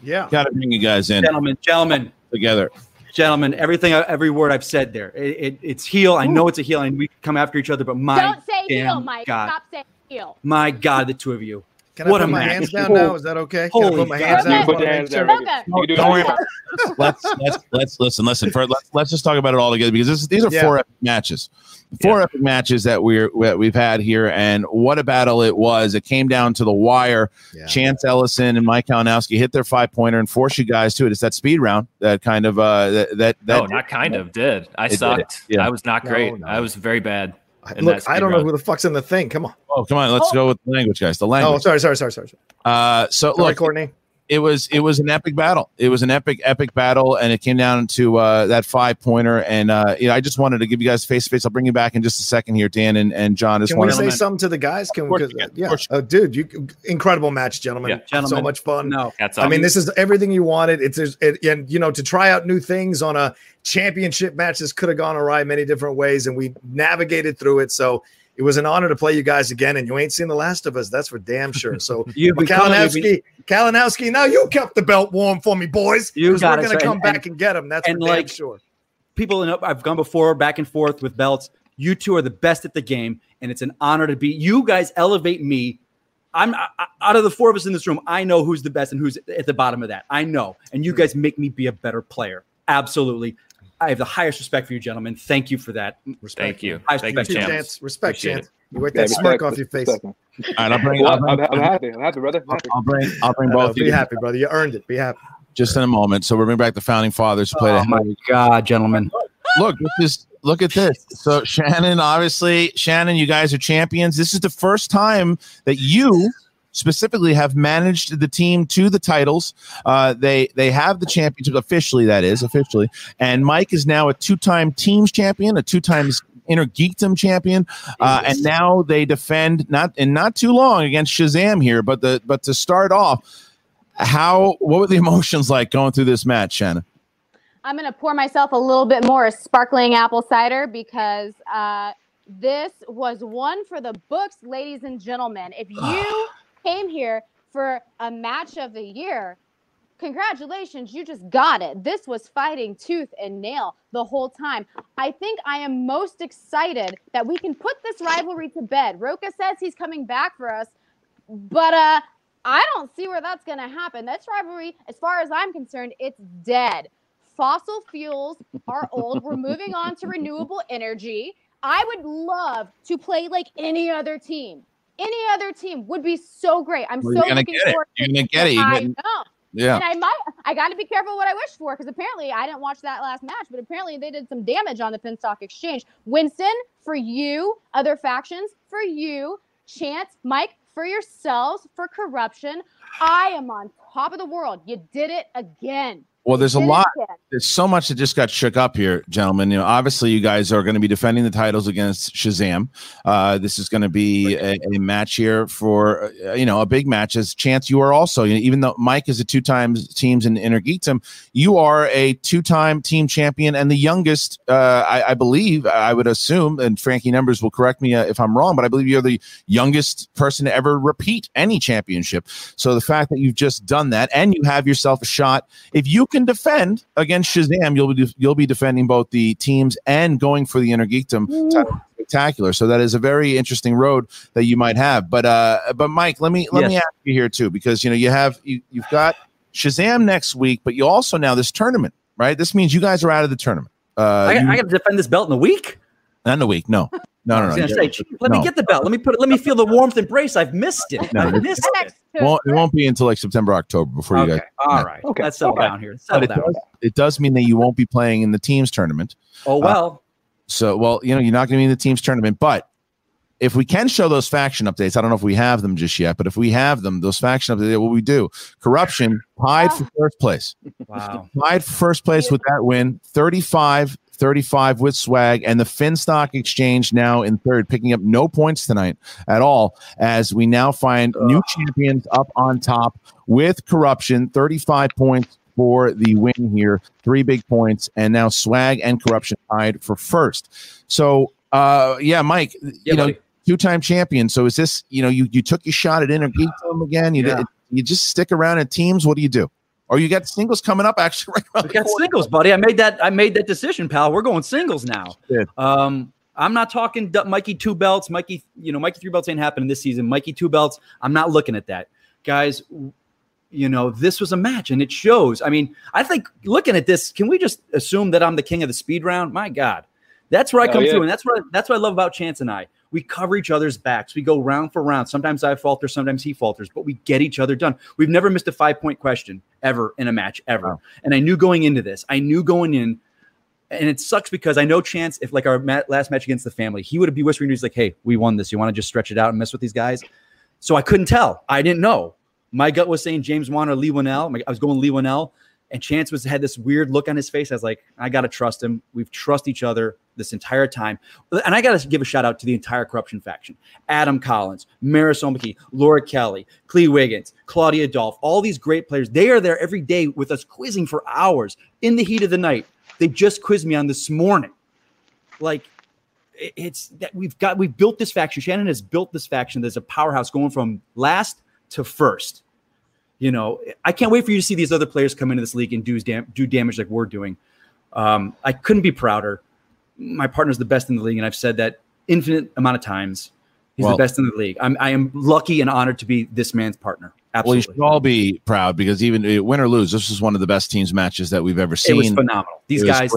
Yeah. got to bring you guys in Gentlemen, gentlemen, together. gentlemen, everything, every word I've said there, it, it, it's heel. I know it's a heel, and we come after each other, but my Don't say heel, damn Mike. God, Stop saying heel. my God, the two of you. Can What I a put my hands down now? Is that okay? Can I put my hands down? put your hands down. Okay. Do Don't worry about it. let's let's let's listen listen for let's let's just talk about it all together because this, these are Yeah. four epic matches four epic matches that we're that we've had here and what a battle it was it came down to the wire chance ellison and mike kalinowski hit their five pointer and forced you guys to it it's that speed round that kind of uh that that, that No, not kind of. Did I It did. sucked? Yeah. I was not No, great. no. I was very bad. In Look, I don't know who the fuck's in the thing. Come on. oh come on let's go with the language guys the language Oh, sorry, sorry, sorry, sorry. sorry. Uh, so Sorry, look, Courtney. It was it was an epic battle. It was an epic epic battle, and it came down to uh, that five pointer. And uh, you know, I just wanted to give you guys face to face. I'll bring you back in just a second here, Dan and, and John. Just Can we wanted say something to the guys? Can we? can, Yeah. course Oh, dude, you incredible match, gentlemen. Yeah. So much fun. No. Hats I mean, this is everything you wanted. It's it, and you know to try out new things on a championship match. This could have gone awry many different ways, and we navigated through it. So it was an honor to play you guys again. And you ain't seen the last of us. That's for damn sure. So been calling- you've Kalinowski, Kalinowski. Now you kept the belt warm for me, boys. You we're it, gonna come And- back and get him. That's and for damn like- sure. people in I've gone before back and forth with belts. You two are the best at the game, and it's an honor to be. You guys elevate me. I'm I- out of the four of us in this room. I know who's the best and who's at the bottom of that. I know, and you hmm. guys make me be a better player. Absolutely, I have the highest respect for you, gentlemen. Thank you for that. Respect. Thank you. Highest Thank respect. champ. Chance, respect, Appreciate chance. it. You wipe Yeah, that smirk off your face. All right, I'll bring. I'll Well, bring, I'm, I'm happy. I'm happy, brother. I'm happy. I'll bring. I'll bring I know, both. be of you happy, brother. You earned it. Be happy. just in a moment. So we're bringing back the founding fathers to play Oh the my God, gentlemen! look this is look at this so shannon obviously shannon you guys are champions this is the first time that you specifically have managed the team to the titles. Uh, they they have the championship officially that is officially. And mike is now a two-time teams champion a two times inner geekdom champion. Uh, and now they defend not in not too long against shazam here but the but to start off how what were the emotions like going through this match shannon? I'm gonna pour myself a little bit more sparkling apple cider because uh, this was one for the books, ladies and gentlemen. If you came here for a match of the year, congratulations, you just got it. This was fighting tooth and nail the whole time. I think I am most excited that we can put this rivalry to bed. Rocha says he's coming back for us, but uh, I don't see where that's going to happen. This rivalry, as far as I'm concerned, it's dead. Fossil fuels are old. We're moving on to renewable energy. I would love to play like any other team. Any other team would be so great. I'm Well, so gonna looking get it. forward You're to gonna get it. I know. Yeah. And I might I got to be careful what I wish for because apparently I didn't watch that last match, but apparently they did some damage on the Finstock Exchange. Winston, for you, other factions, for you, Chance, Mike, for yourselves, for corruption. I am on top of the world. You did it again. Well, there's a lot. There's so much that just got shook up here, gentlemen. You know, obviously, you guys are going to be defending the titles against Shazam. Uh, this is going to be a, a match here for uh, you know a big match. As Chance, you are also you know, even though Mike is a two times teams in Inner Geekdom, you are a two time team champion and the youngest. Uh, I, I believe I would assume, and Frankie Numbers will correct me uh, if I'm wrong, but I believe you're the youngest person to ever repeat any championship. So the fact that you've just done that and you have yourself a shot, if you can defend against Shazam, you'll be you'll be defending both the teams and going for the Inner Geekdom title. spectacular. So that is a very interesting road that you might have. But uh, but Mike, let me let me ask you here too, because you know you have you you've got Shazam next week, but you also now this tournament, right? This means you guys are out of the tournament. Uh, I, you- I got to defend this belt in a week. not in a week. No, no, I no, no. gonna say, let me no. get the belt. Let me put it. Let me feel the warmth embrace. I've missed it. No, I've missed it. It won't, it won't be until like September, October before you guys. All right. Okay. Let's settle Okay. down here. But Settle it down. does, it does mean that you won't be playing in the teams tournament. Oh uh, well. So, well, you know, you're not going to be in the teams tournament, but if we can show those faction updates, I don't know if we have them just yet, but if we have them, those faction updates, what we do, corruption tied for first place, Wow. tied for first place with that win, 35 35 with swag, and the Finstock Exchange now in third, picking up no points tonight at all, as we now find new champions up on top with corruption, 35 points for the win here, three big points, and now swag and corruption tied for first. So, uh, yeah, Mike, you know, buddy. two-time champion. So, is this, you know, you you took your shot at Inner Geekdom again? You Yeah. did, you just stick around in teams. What do you do? Or you got singles coming up actually right around We got singles, buddy. I made that. I made that decision, pal. We're going singles now. Um, I'm not talking du- Mikey two belts. Mikey, you know, Mikey three belts ain't happening this season. Mikey two belts. I'm not looking at that, guys. You know, this was a match, and it shows. I mean, I think looking at this, can we just assume that I'm the king of the speed round? My God, that's where I Oh, come yeah. through, and that's what that's what I love about Chance and I. We cover each other's backs. We go round for round. Sometimes I falter, sometimes he falters, but we get each other done. We've never missed a five point question ever in a match ever. And I knew going into this, I knew going in, and it sucks because I know Chance, if like our ma- last match against the family, he would be whispering to me, he's like, "Hey, we won this. You want to just stretch it out and mess with these guys?" So I couldn't tell. I didn't know. My gut was saying James Wan or Leigh Whannell. I was going Leigh Whannell, and Chance was had this weird look on his face. I was like, I gotta trust him. We've trust each other this entire time. And I gotta give a shout out to the entire corruption faction: Adam Collins, Marisol McKee, Laura Kelly, Clee Wiggins, Claudia Dolph, all these great players. They are there every day with us, quizzing for hours in the heat of the night. They just quizzed me on this morning. Like it's that we've got we've built this faction. Shannon has built this faction. There's a powerhouse going from last to first. You know, I can't wait for you to see these other players come into this league and do dam- do damage like we're doing. Um, I couldn't be prouder. My partner's the best in the league, and I've said that infinite amount of times. He's Well- the best in the league. I'm I am lucky and honored to be this man's partner. Well, you should all be proud because even uh, win or lose, this is one of the best teams matches that we've ever it seen. was phenomenal. These It guys,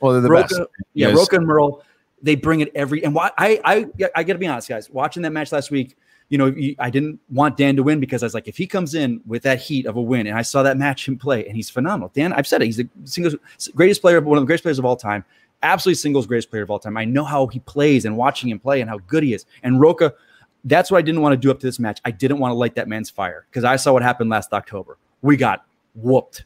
well, they're the Rocha, best. Yeah, Yes. Rocha and Murrell, they bring it every. And why I I I got to be honest, guys. Watching that match last week, you know, I didn't want Dan to win because I was like, if he comes in with that heat of a win, and I saw that match him play, and he's phenomenal. Dan, I've said it. He's the singles greatest player, one of the greatest players of all time. Absolutely singles greatest player of all time. I know how he plays and watching him play and how good he is. And Rocha, that's what I didn't want to do up to this match. I didn't want to light that man's fire because I saw what happened last October. We got whooped.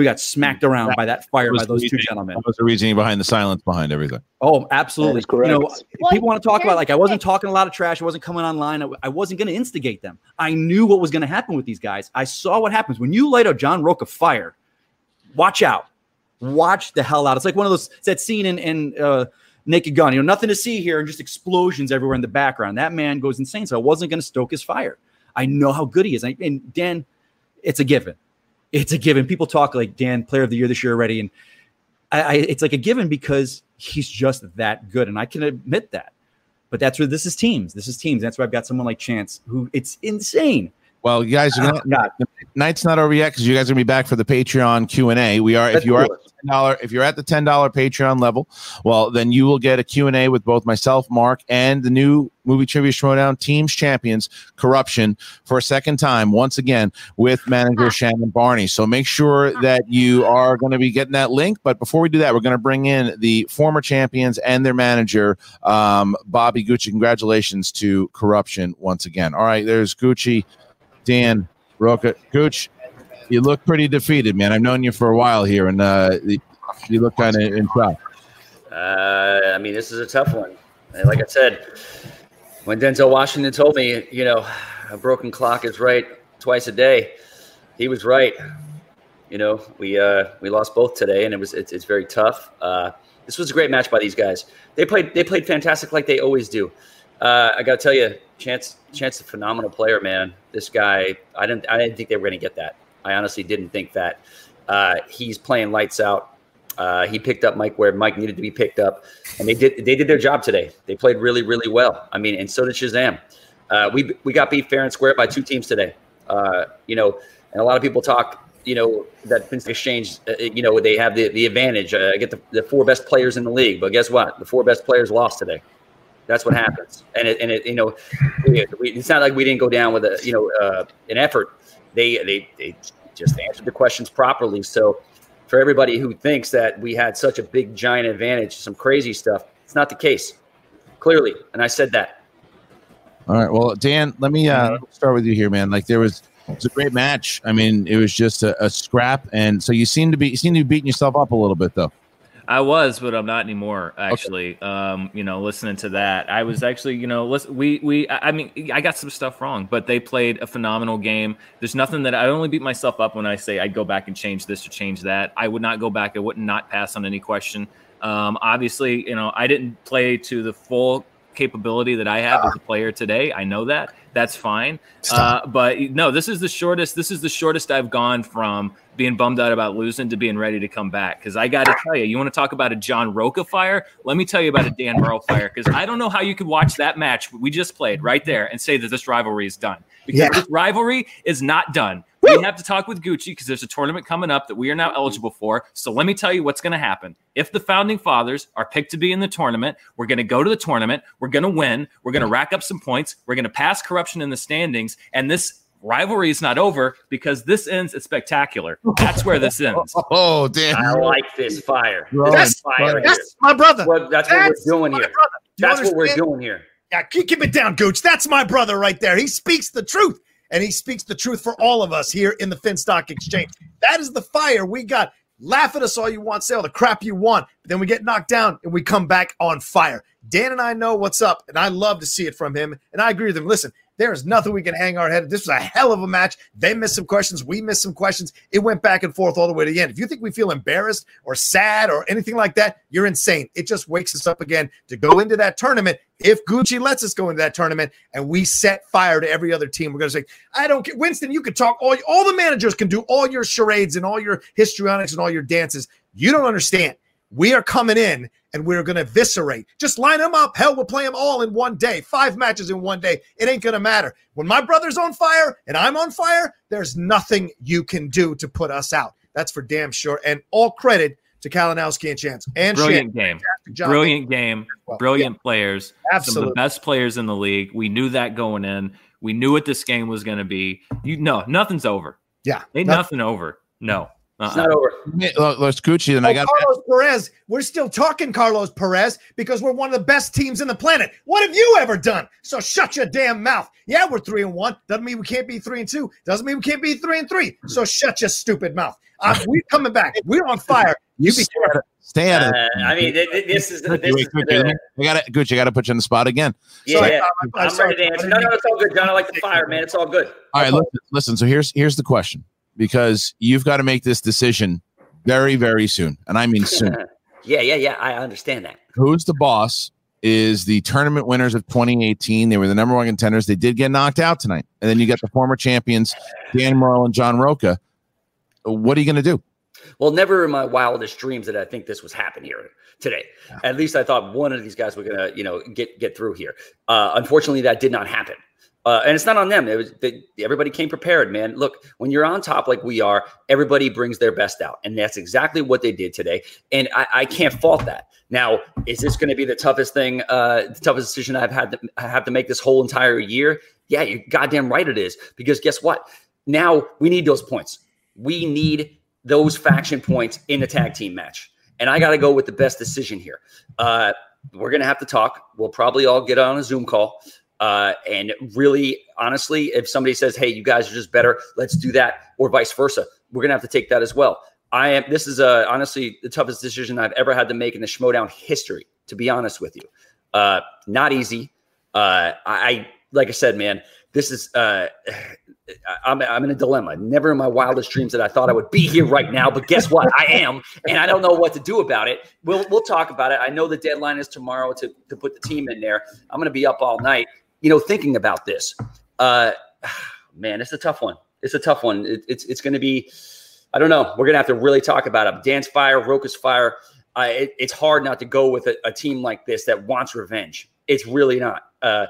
We got smacked around by that fire was by the those two gentlemen. That was the reasoning behind the silence behind everything. Oh, absolutely. That is You know, correct. people want to talk about like I wasn't talking a lot of trash. I wasn't coming online. I, I wasn't going to instigate them. I knew what was going to happen with these guys. I saw what happens when you light a John Rocha fire. Watch out. Watch the hell out. It's like one of those it's that scene in in uh, Naked Gun. You know, nothing to see here and just explosions everywhere in the background. That man goes insane. So I wasn't going to stoke his fire. I know how good he is. I, and Dan, it's a given. It's a given. People talk like Dan, player of the year this year already, and I, I, it's like a given because he's just that good, and I can admit that. But that's where this is teams. This is teams. That's why I've got someone like Chance, who it's insane. Well, you guys, are gonna, the night's not over yet because you guys are gonna be back for the Patreon Q and A. We are if you are do ten dollar if you're at the ten dollar Patreon level, well then you will get a Q and A with both myself, Mark, and the new movie trivia showdown teams champions corruption for a second time once again with manager Shannon Barney. So make sure that you are going to be getting that link. But before we do that, we're going to bring in the former champions and their manager, um, Bobby Gucci. Congratulations to corruption once again. All right, there's Gucci. Dan Rocha, Gooch, you look pretty defeated, man. I've known you for a while here, and uh, you look kind of in shock. Uh, I mean, this is a tough one. Like I said, when Denzel Washington told me, you know, a broken clock is right twice a day, he was right. You know, we uh, we lost both today, and it was it's, it's very tough. Uh, this was a great match by these guys. They played they played fantastic like they always do. Uh, I got to tell you, Chance Chance a phenomenal player, man. This guy, I didn't I didn't think they were going to get that. I honestly didn't think that. Uh, he's playing lights out. Uh, he picked up Mike where Mike needed to be picked up, and they did they did their job today. They played really really well. I mean, and so did Shazam. Uh, we we got beat fair and square by two teams today. Uh, you know, and a lot of people talk. You know that Vince Exchange. Uh, you know they have the the advantage. Uh, get the, the four best players in the league, but guess what? The four best players lost today. That's what happens. And it, and it, you know, we, we, it's not like we didn't go down with a, you know, uh, an effort. They, they, they just answered the questions properly. So for everybody who thinks that we had such a big giant advantage, some crazy stuff, it's not the case. Clearly, and I said that. All right. Well, Dan, let me uh, start with you here, man. Like there was, it was a great match. I mean, it was just a, a scrap, and so you seem to be you seem to be beating yourself up a little bit, though. I was, but I'm not anymore. Actually, um, you know, listening to that, I was actually, you know, listen, we we, I I mean, I got some stuff wrong, but they played a phenomenal game. There's nothing that I only beat myself up when I say I'd go back and change this or change that. I would not go back. I would not pass on any question. Um, obviously, you know, I didn't play to the full capability that I have as a player today. I know that. That's fine. Uh, but no, this is the shortest. This is the shortest I've gone from being bummed out about losing to being ready to come back. Because I got to tell you, you want to talk about a John Rocha fire? Let me tell you about a Dan Murrell fire. Because I don't know how you could watch that match we just played right there and say that this rivalry is done. Because Yeah. this rivalry is not done. We have to talk with Gucci because there's a tournament coming up that we are now eligible for. So let me tell you what's going to happen. If the founding fathers are picked to be in the tournament, we're going to go to the tournament. We're going to win. We're going to rack up some points. We're going to pass corruption in the standings. And this rivalry is not over because this ends at spectacular. That's where this ends. Oh, damn. I like this fire. Right. This That's- fire. that's my brother. What- that's, That's what we're doing here. brother. You That's what we're doing here. Yeah, keep, keep it down, Gooch. That's my brother right there. He speaks the truth, and he speaks the truth for all of us here in the Finstock Exchange. That is the fire we got. Laugh at us all you want, say all the crap you want, but then we get knocked down and we come back on fire. Dan and I know what's up, and I love to see it from him. And I agree with him. Listen, there is nothing we can hang our head. This was a hell of a match. They missed some questions. We missed some questions. It went back and forth all the way to the end. If you think we feel embarrassed or sad or anything like that, you're insane. It just wakes us up again to go into that tournament. If Gucci lets us go into that tournament and we set fire to every other team, we're going to say, I don't care. Winston, you can talk all, all the managers can do all your charades and all your histrionics and all your dances. You don't understand. We are coming in and we're going to eviscerate. Just line them up. Hell, we'll play them all in one day. Five matches in one day. It ain't going to matter. When my brother's on fire and I'm on fire, there's nothing you can do to put us out. That's for damn sure. And all credit to Kalinowski and Chance and Brilliant Shannon. game. Brilliant game. Brilliant players. Some of Absolutely. the best players in the league. We knew that going in. We knew what this game was going to be. You no, nothing's over. Yeah. Ain't nothing- nothing over. No. It's Uh-uh. not over. Let's Gucci, and I Oh, got Carlos Perez. We're still talking Carlos Perez because we're one of the best teams in the planet. What have you ever done? So shut your damn mouth. Yeah, we're three and one. Doesn't mean we can't be three and two. Doesn't mean we can't be three and three. So shut your stupid mouth. Uh, we're coming back. We're on fire. You be careful. Stay out of Uh, it. I mean, th- th- this is the, this wait, is Gucci, the, let I got to Gucci. I got to put you on the spot again. yeah, Sorry, yeah. I'm- I'm I'm sorry. ready to answer. No, no, it's all good, John. I like the fire, man. It's all good. All right, listen, listen. So here's here's the question because you've got to make this decision very very soon, and I mean soon. yeah, yeah, yeah. I understand that. Who's the boss? Is the tournament winners of 2018? They were the number one contenders. They did get knocked out tonight, and then you got the former champions Dan Murrell and John Rocha. What are you going to do? Well, never in my wildest dreams did I think this was happen here today. At least I thought one of these guys were gonna, you know, get get through here. Uh, unfortunately, that did not happen. Uh, and it's not on them. It was they, everybody came prepared, man. Look, when you're on top like we are, everybody brings their best out, and that's exactly what they did today. And I, I can't fault that. Now, is this going to be the toughest thing, uh, the toughest decision I've had to I have to make this whole entire year? Yeah, you're goddamn right it is. Because guess what? Now we need those points. We need those faction points in the tag team match. And I got to go with the best decision here. Uh, we're going to have to talk. We'll probably all get on a Zoom call. Uh, and really, honestly, if somebody says, "Hey, you guys are just better," let's do that, or vice versa. We're gonna have to take that as well. I am. This is uh, honestly the toughest decision I've ever had to make in the Schmoedown history. To be honest with you, uh, not easy. Uh, I, like I said, man, this is. Uh, I'm, I'm in a dilemma. Never in my wildest dreams that I thought I would be here right now, but guess what? I am, and I don't know what to do about it. We'll we'll talk about it. I know the deadline is tomorrow to to put the team in there. I'm going to be up all night, you know, thinking about this. Uh, man, it's a tough one. It's a tough one. It, it's it's going to be. I don't know. We're going to have to really talk about it. Dance fire, Rocha's fire. Uh, it, it's hard not to go with a, a team like this that wants revenge. It's really not. Uh,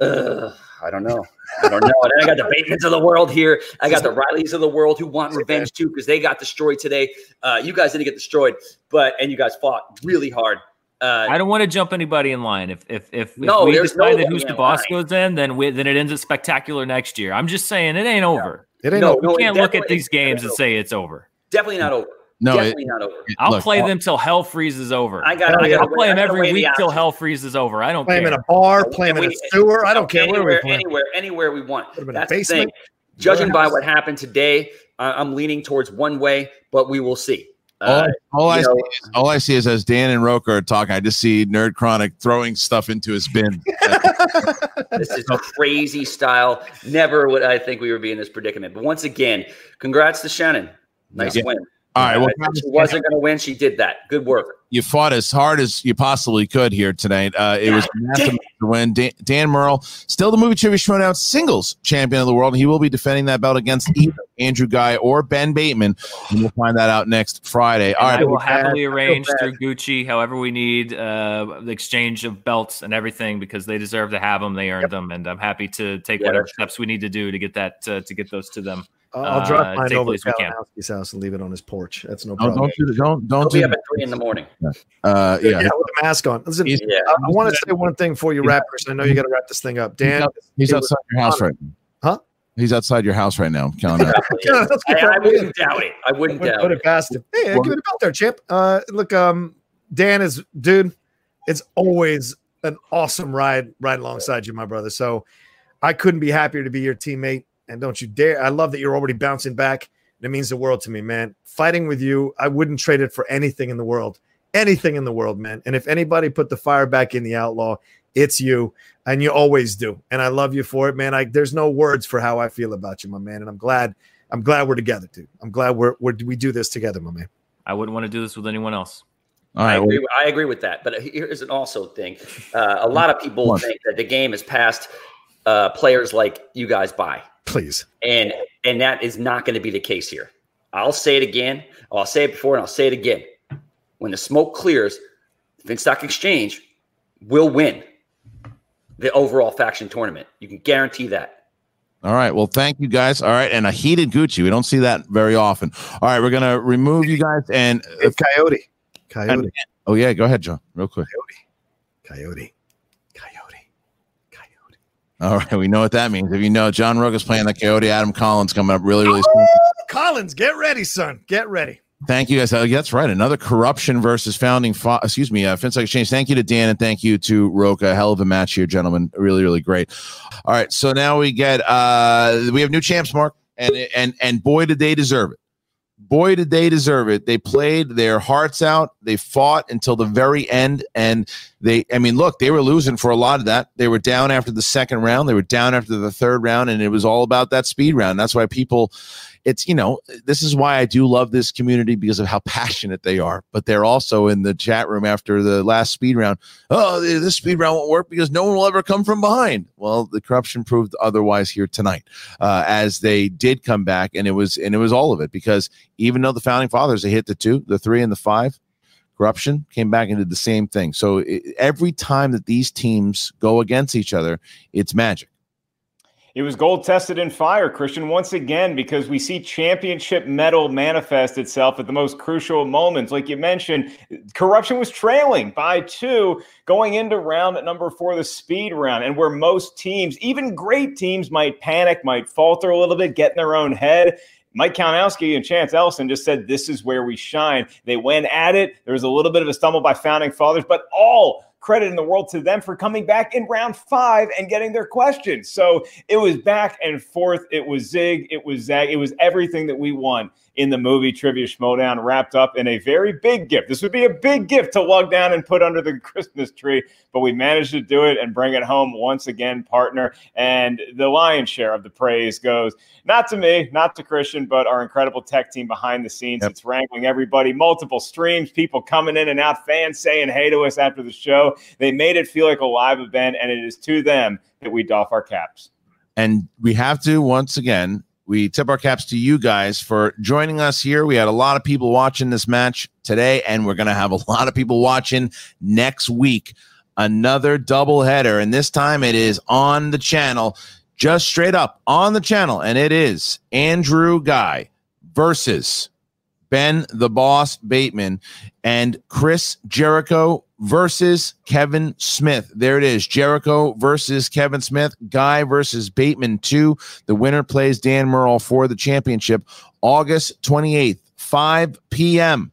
uh, I don't know. I don't know. And I got the Batemans of the world here. I got the Rileys of the world who want revenge too because they got destroyed today. Uh, you guys didn't get destroyed, but and you guys fought really hard. Uh, I don't want to jump anybody in line. If if if, if we decide no that one who's the boss line. goes in, then we, then it ends at spectacular next year. I'm just saying it ain't over. It ain't No, You no, it can't look at these games and say it's over. definitely not over. No, it- definitely not over. I'll Look, play all- them till hell freezes over. I got. I I'll got. play them every weigh the week till hell freezes over. I don't Play him care. in a bar, play him in a sewer. I don't care where we anywhere, play. anywhere, anywhere we want. Put him in a That's the basement, thing. Judging by what happened today, I'm leaning towards one way, but we will see. All, Uh, all I you see is, all I see is as Dan and Rocha are talking, I just see Nerd Chronic throwing stuff into his bin. this is a crazy style. Never would I think we would be in this predicament. But once again, congrats to Shannon. Nice Yeah. win. All right. Well, she wasn't going to win. She did that. Good work. you fought as hard as you possibly could here tonight. Uh, it was a massive to win. Dan, Dan Murrell, still the movie trivia showdown singles champion of the world. He will be defending that belt against either Andrew Guy or Ben Bateman, and we'll find that out next Friday. All And right, I will happily arrange through Gucci, however we need, uh, the exchange of belts and everything because they deserve to have them. They earned them, and I'm happy to take Yeah, whatever steps we need to do to get that uh, to get those to them. I'll, I'll uh, drop mine over as to we. Kalinowski's house and leave it on his porch. That's no don't problem. don't do the- don't don't He'll do be up at three in the morning. Uh, yeah, yeah, with a mask on. Listen, He's- I, I want to say one thing for you wrap, Chris. I know you got to wrap this thing up. Dan, he's it was outside your house right now. Huh? He's outside your house right now, Callan. Yeah, let's I, I wouldn't doubt it. I wouldn't Put, doubt put it. it past him. Hey, give it about there, champ. Uh, look, um, Dan is dude. It's always an awesome ride right alongside you, my brother. So I couldn't be happier to be your teammate. And don't you dare! I love that you're already bouncing back. It means the world to me, man. Fighting with you, I wouldn't trade it for anything in the world. Anything in the world, man. And if anybody put the fire back in the outlaw, it's you, and you always do. And I love you for it, man. I there's no words for how I feel about you, my man. And I'm glad. I'm glad we're together, dude. I'm glad we're, we're we do this together, my man. I wouldn't want to do this with anyone else. All I agree, well, I agree with that. But here's an also thing. Uh, a lot of people think that the game has passed uh, players like you guys by. Please. And and that is not going to be the case here. I'll say it again. I'll say it before and I'll say it again. When the smoke clears, Finstock Exchange will win the overall faction tournament. You can guarantee that. All right. Well, thank you guys. All right. And a heated Gucci. We don't see that very often. All right. We're going to remove you guys and Hey, Coyote. Coyote. oh, yeah. Go ahead, John, real quick. Coyote. Coyote. All right. We know what that means. If you know, John Rook is playing the Coyote. Adam Collins coming up really, really soon. Collins, get ready, son. Get ready. Thank you guys. Uh, that's right. Another corruption versus founding. Fo- excuse me, uh, FinSec Exchange. Thank you to Dan and thank you to Rocha. Hell of a match here, gentlemen. Really, really great. All right. So now we get uh we have new champs, Mark, and and and boy did they deserve it. Boy did they deserve it. They played their hearts out. They fought until the very end, and they. I mean, look, they were losing for a lot of that. They were down after the second round. They were down after the third round, and it was all about that speed round. That's why people it's you know this is why I do love this community because of how passionate they are. But they're also in the chat room after the last speed round. Oh, this speed round won't work because no one will ever come from behind. Well, the corruption proved otherwise here tonight, uh, as they did come back, and it was and it was all of it because even though the founding fathers they hit the two, the three, and the five. Corruption came back and did the same thing. So it, every time that these teams go against each other, it's magic. It was gold tested in fire, Kristian, once again, because we see championship medal manifest itself at the most crucial moments. Like you mentioned, corruption was trailing by two going into round number four, the speed round, and where most teams, even great teams, might panic, might falter a little bit, get in their own head. Mike Kalinowski and Chance Ellison just said, This is where we shine. They went at it. There was a little bit of a stumble by founding fathers, but all credit in the world to them for coming back in round five and getting their questions. So it was back and forth. It was zig. It was zag. It was everything that we want in the movie Trivia Schmoedown, wrapped up in a very big gift. This would be a big gift to lug down and put under the Christmas tree, but we managed to do it and bring it home once again, partner. And the lion's share of the praise goes not to me, not to Kristian, but our incredible tech team behind the scenes. It's wrangling everybody, multiple streams, people coming in and out, fans saying hey to us after the show. They made it feel like a live event, and it is to them that we doff our caps. And we have to once again, we tip our caps to you guys for joining us here. We had a lot of people watching this match today, and we're going to have a lot of people watching next week. Another double header, and this time it is on the channel, just straight up on the channel, and it is Andrew Guy versus Ben the Boss Bateman and Chris Jericho versus Kevin Smith. There it is. Jericho versus Kevin Smith. Guy versus Bateman 2. The winner plays Dan Murrell for the championship August 28th, 5 p.m.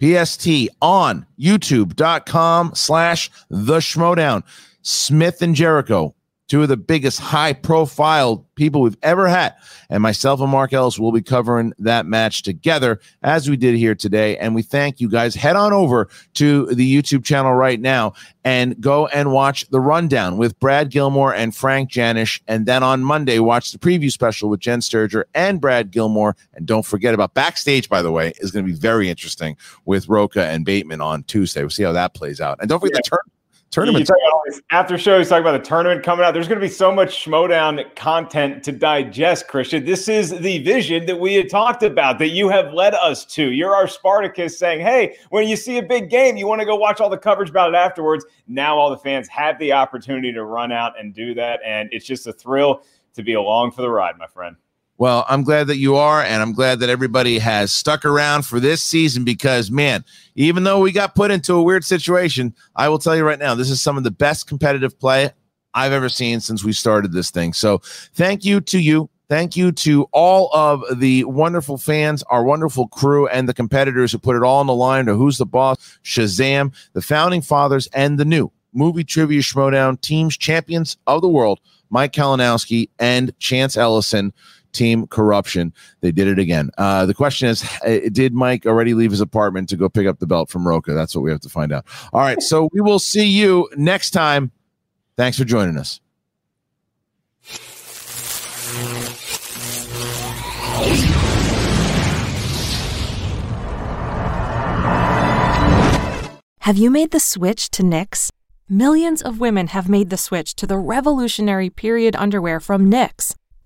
PST on youtube.com slash the Schmoedown. Smith and Jericho two of the biggest high profile people we've ever had. And myself and Mark Ellis will be covering that match together as we did here today. And we thank you guys. Head on over to the YouTube channel right now and go and watch the rundown with Brad Gilmore and Frank Janish. And then on Monday, watch the preview special with Jen Sturger and Brad Gilmore. And don't forget about backstage, by the way, is going to be very interesting with Rocha and Bateman on Tuesday. We'll see how that plays out. And don't forget Yeah. the turn tournament. After show, he's all these after shows, talk about the tournament coming out. There's going to be so much Schmoedown content to digest, Kristian. This is the vision that we had talked about that you have led us to. You're our Spartacus saying, hey, when you see a big game, you want to go watch all the coverage about it afterwards. Now all the fans have the opportunity to run out and do that. And it's just a thrill to be along for the ride, my friend. Well, I'm glad that you are, and I'm glad that everybody has stuck around for this season because, man, even though we got put into a weird situation, I will tell you right now, this is some of the best competitive play I've ever seen since we started this thing. So, thank you to you. Thank you to all of the wonderful fans, our wonderful crew, and the competitors who put it all on the line to Who's the Boss, Shazam, the Founding Fathers, and the new Movie Trivia showdown Teams Champions of the World, Mike Kalinowski and Chance Ellison team corruption. They did it again. Uh, the question is, uh, did Mike already leave his apartment to go pick up the belt from Rocha? That's what we have to find out. All right. So we will see you next time. Thanks for joining us. Have you made the switch to Knix? Millions of women have made the switch to the revolutionary period underwear from Knix.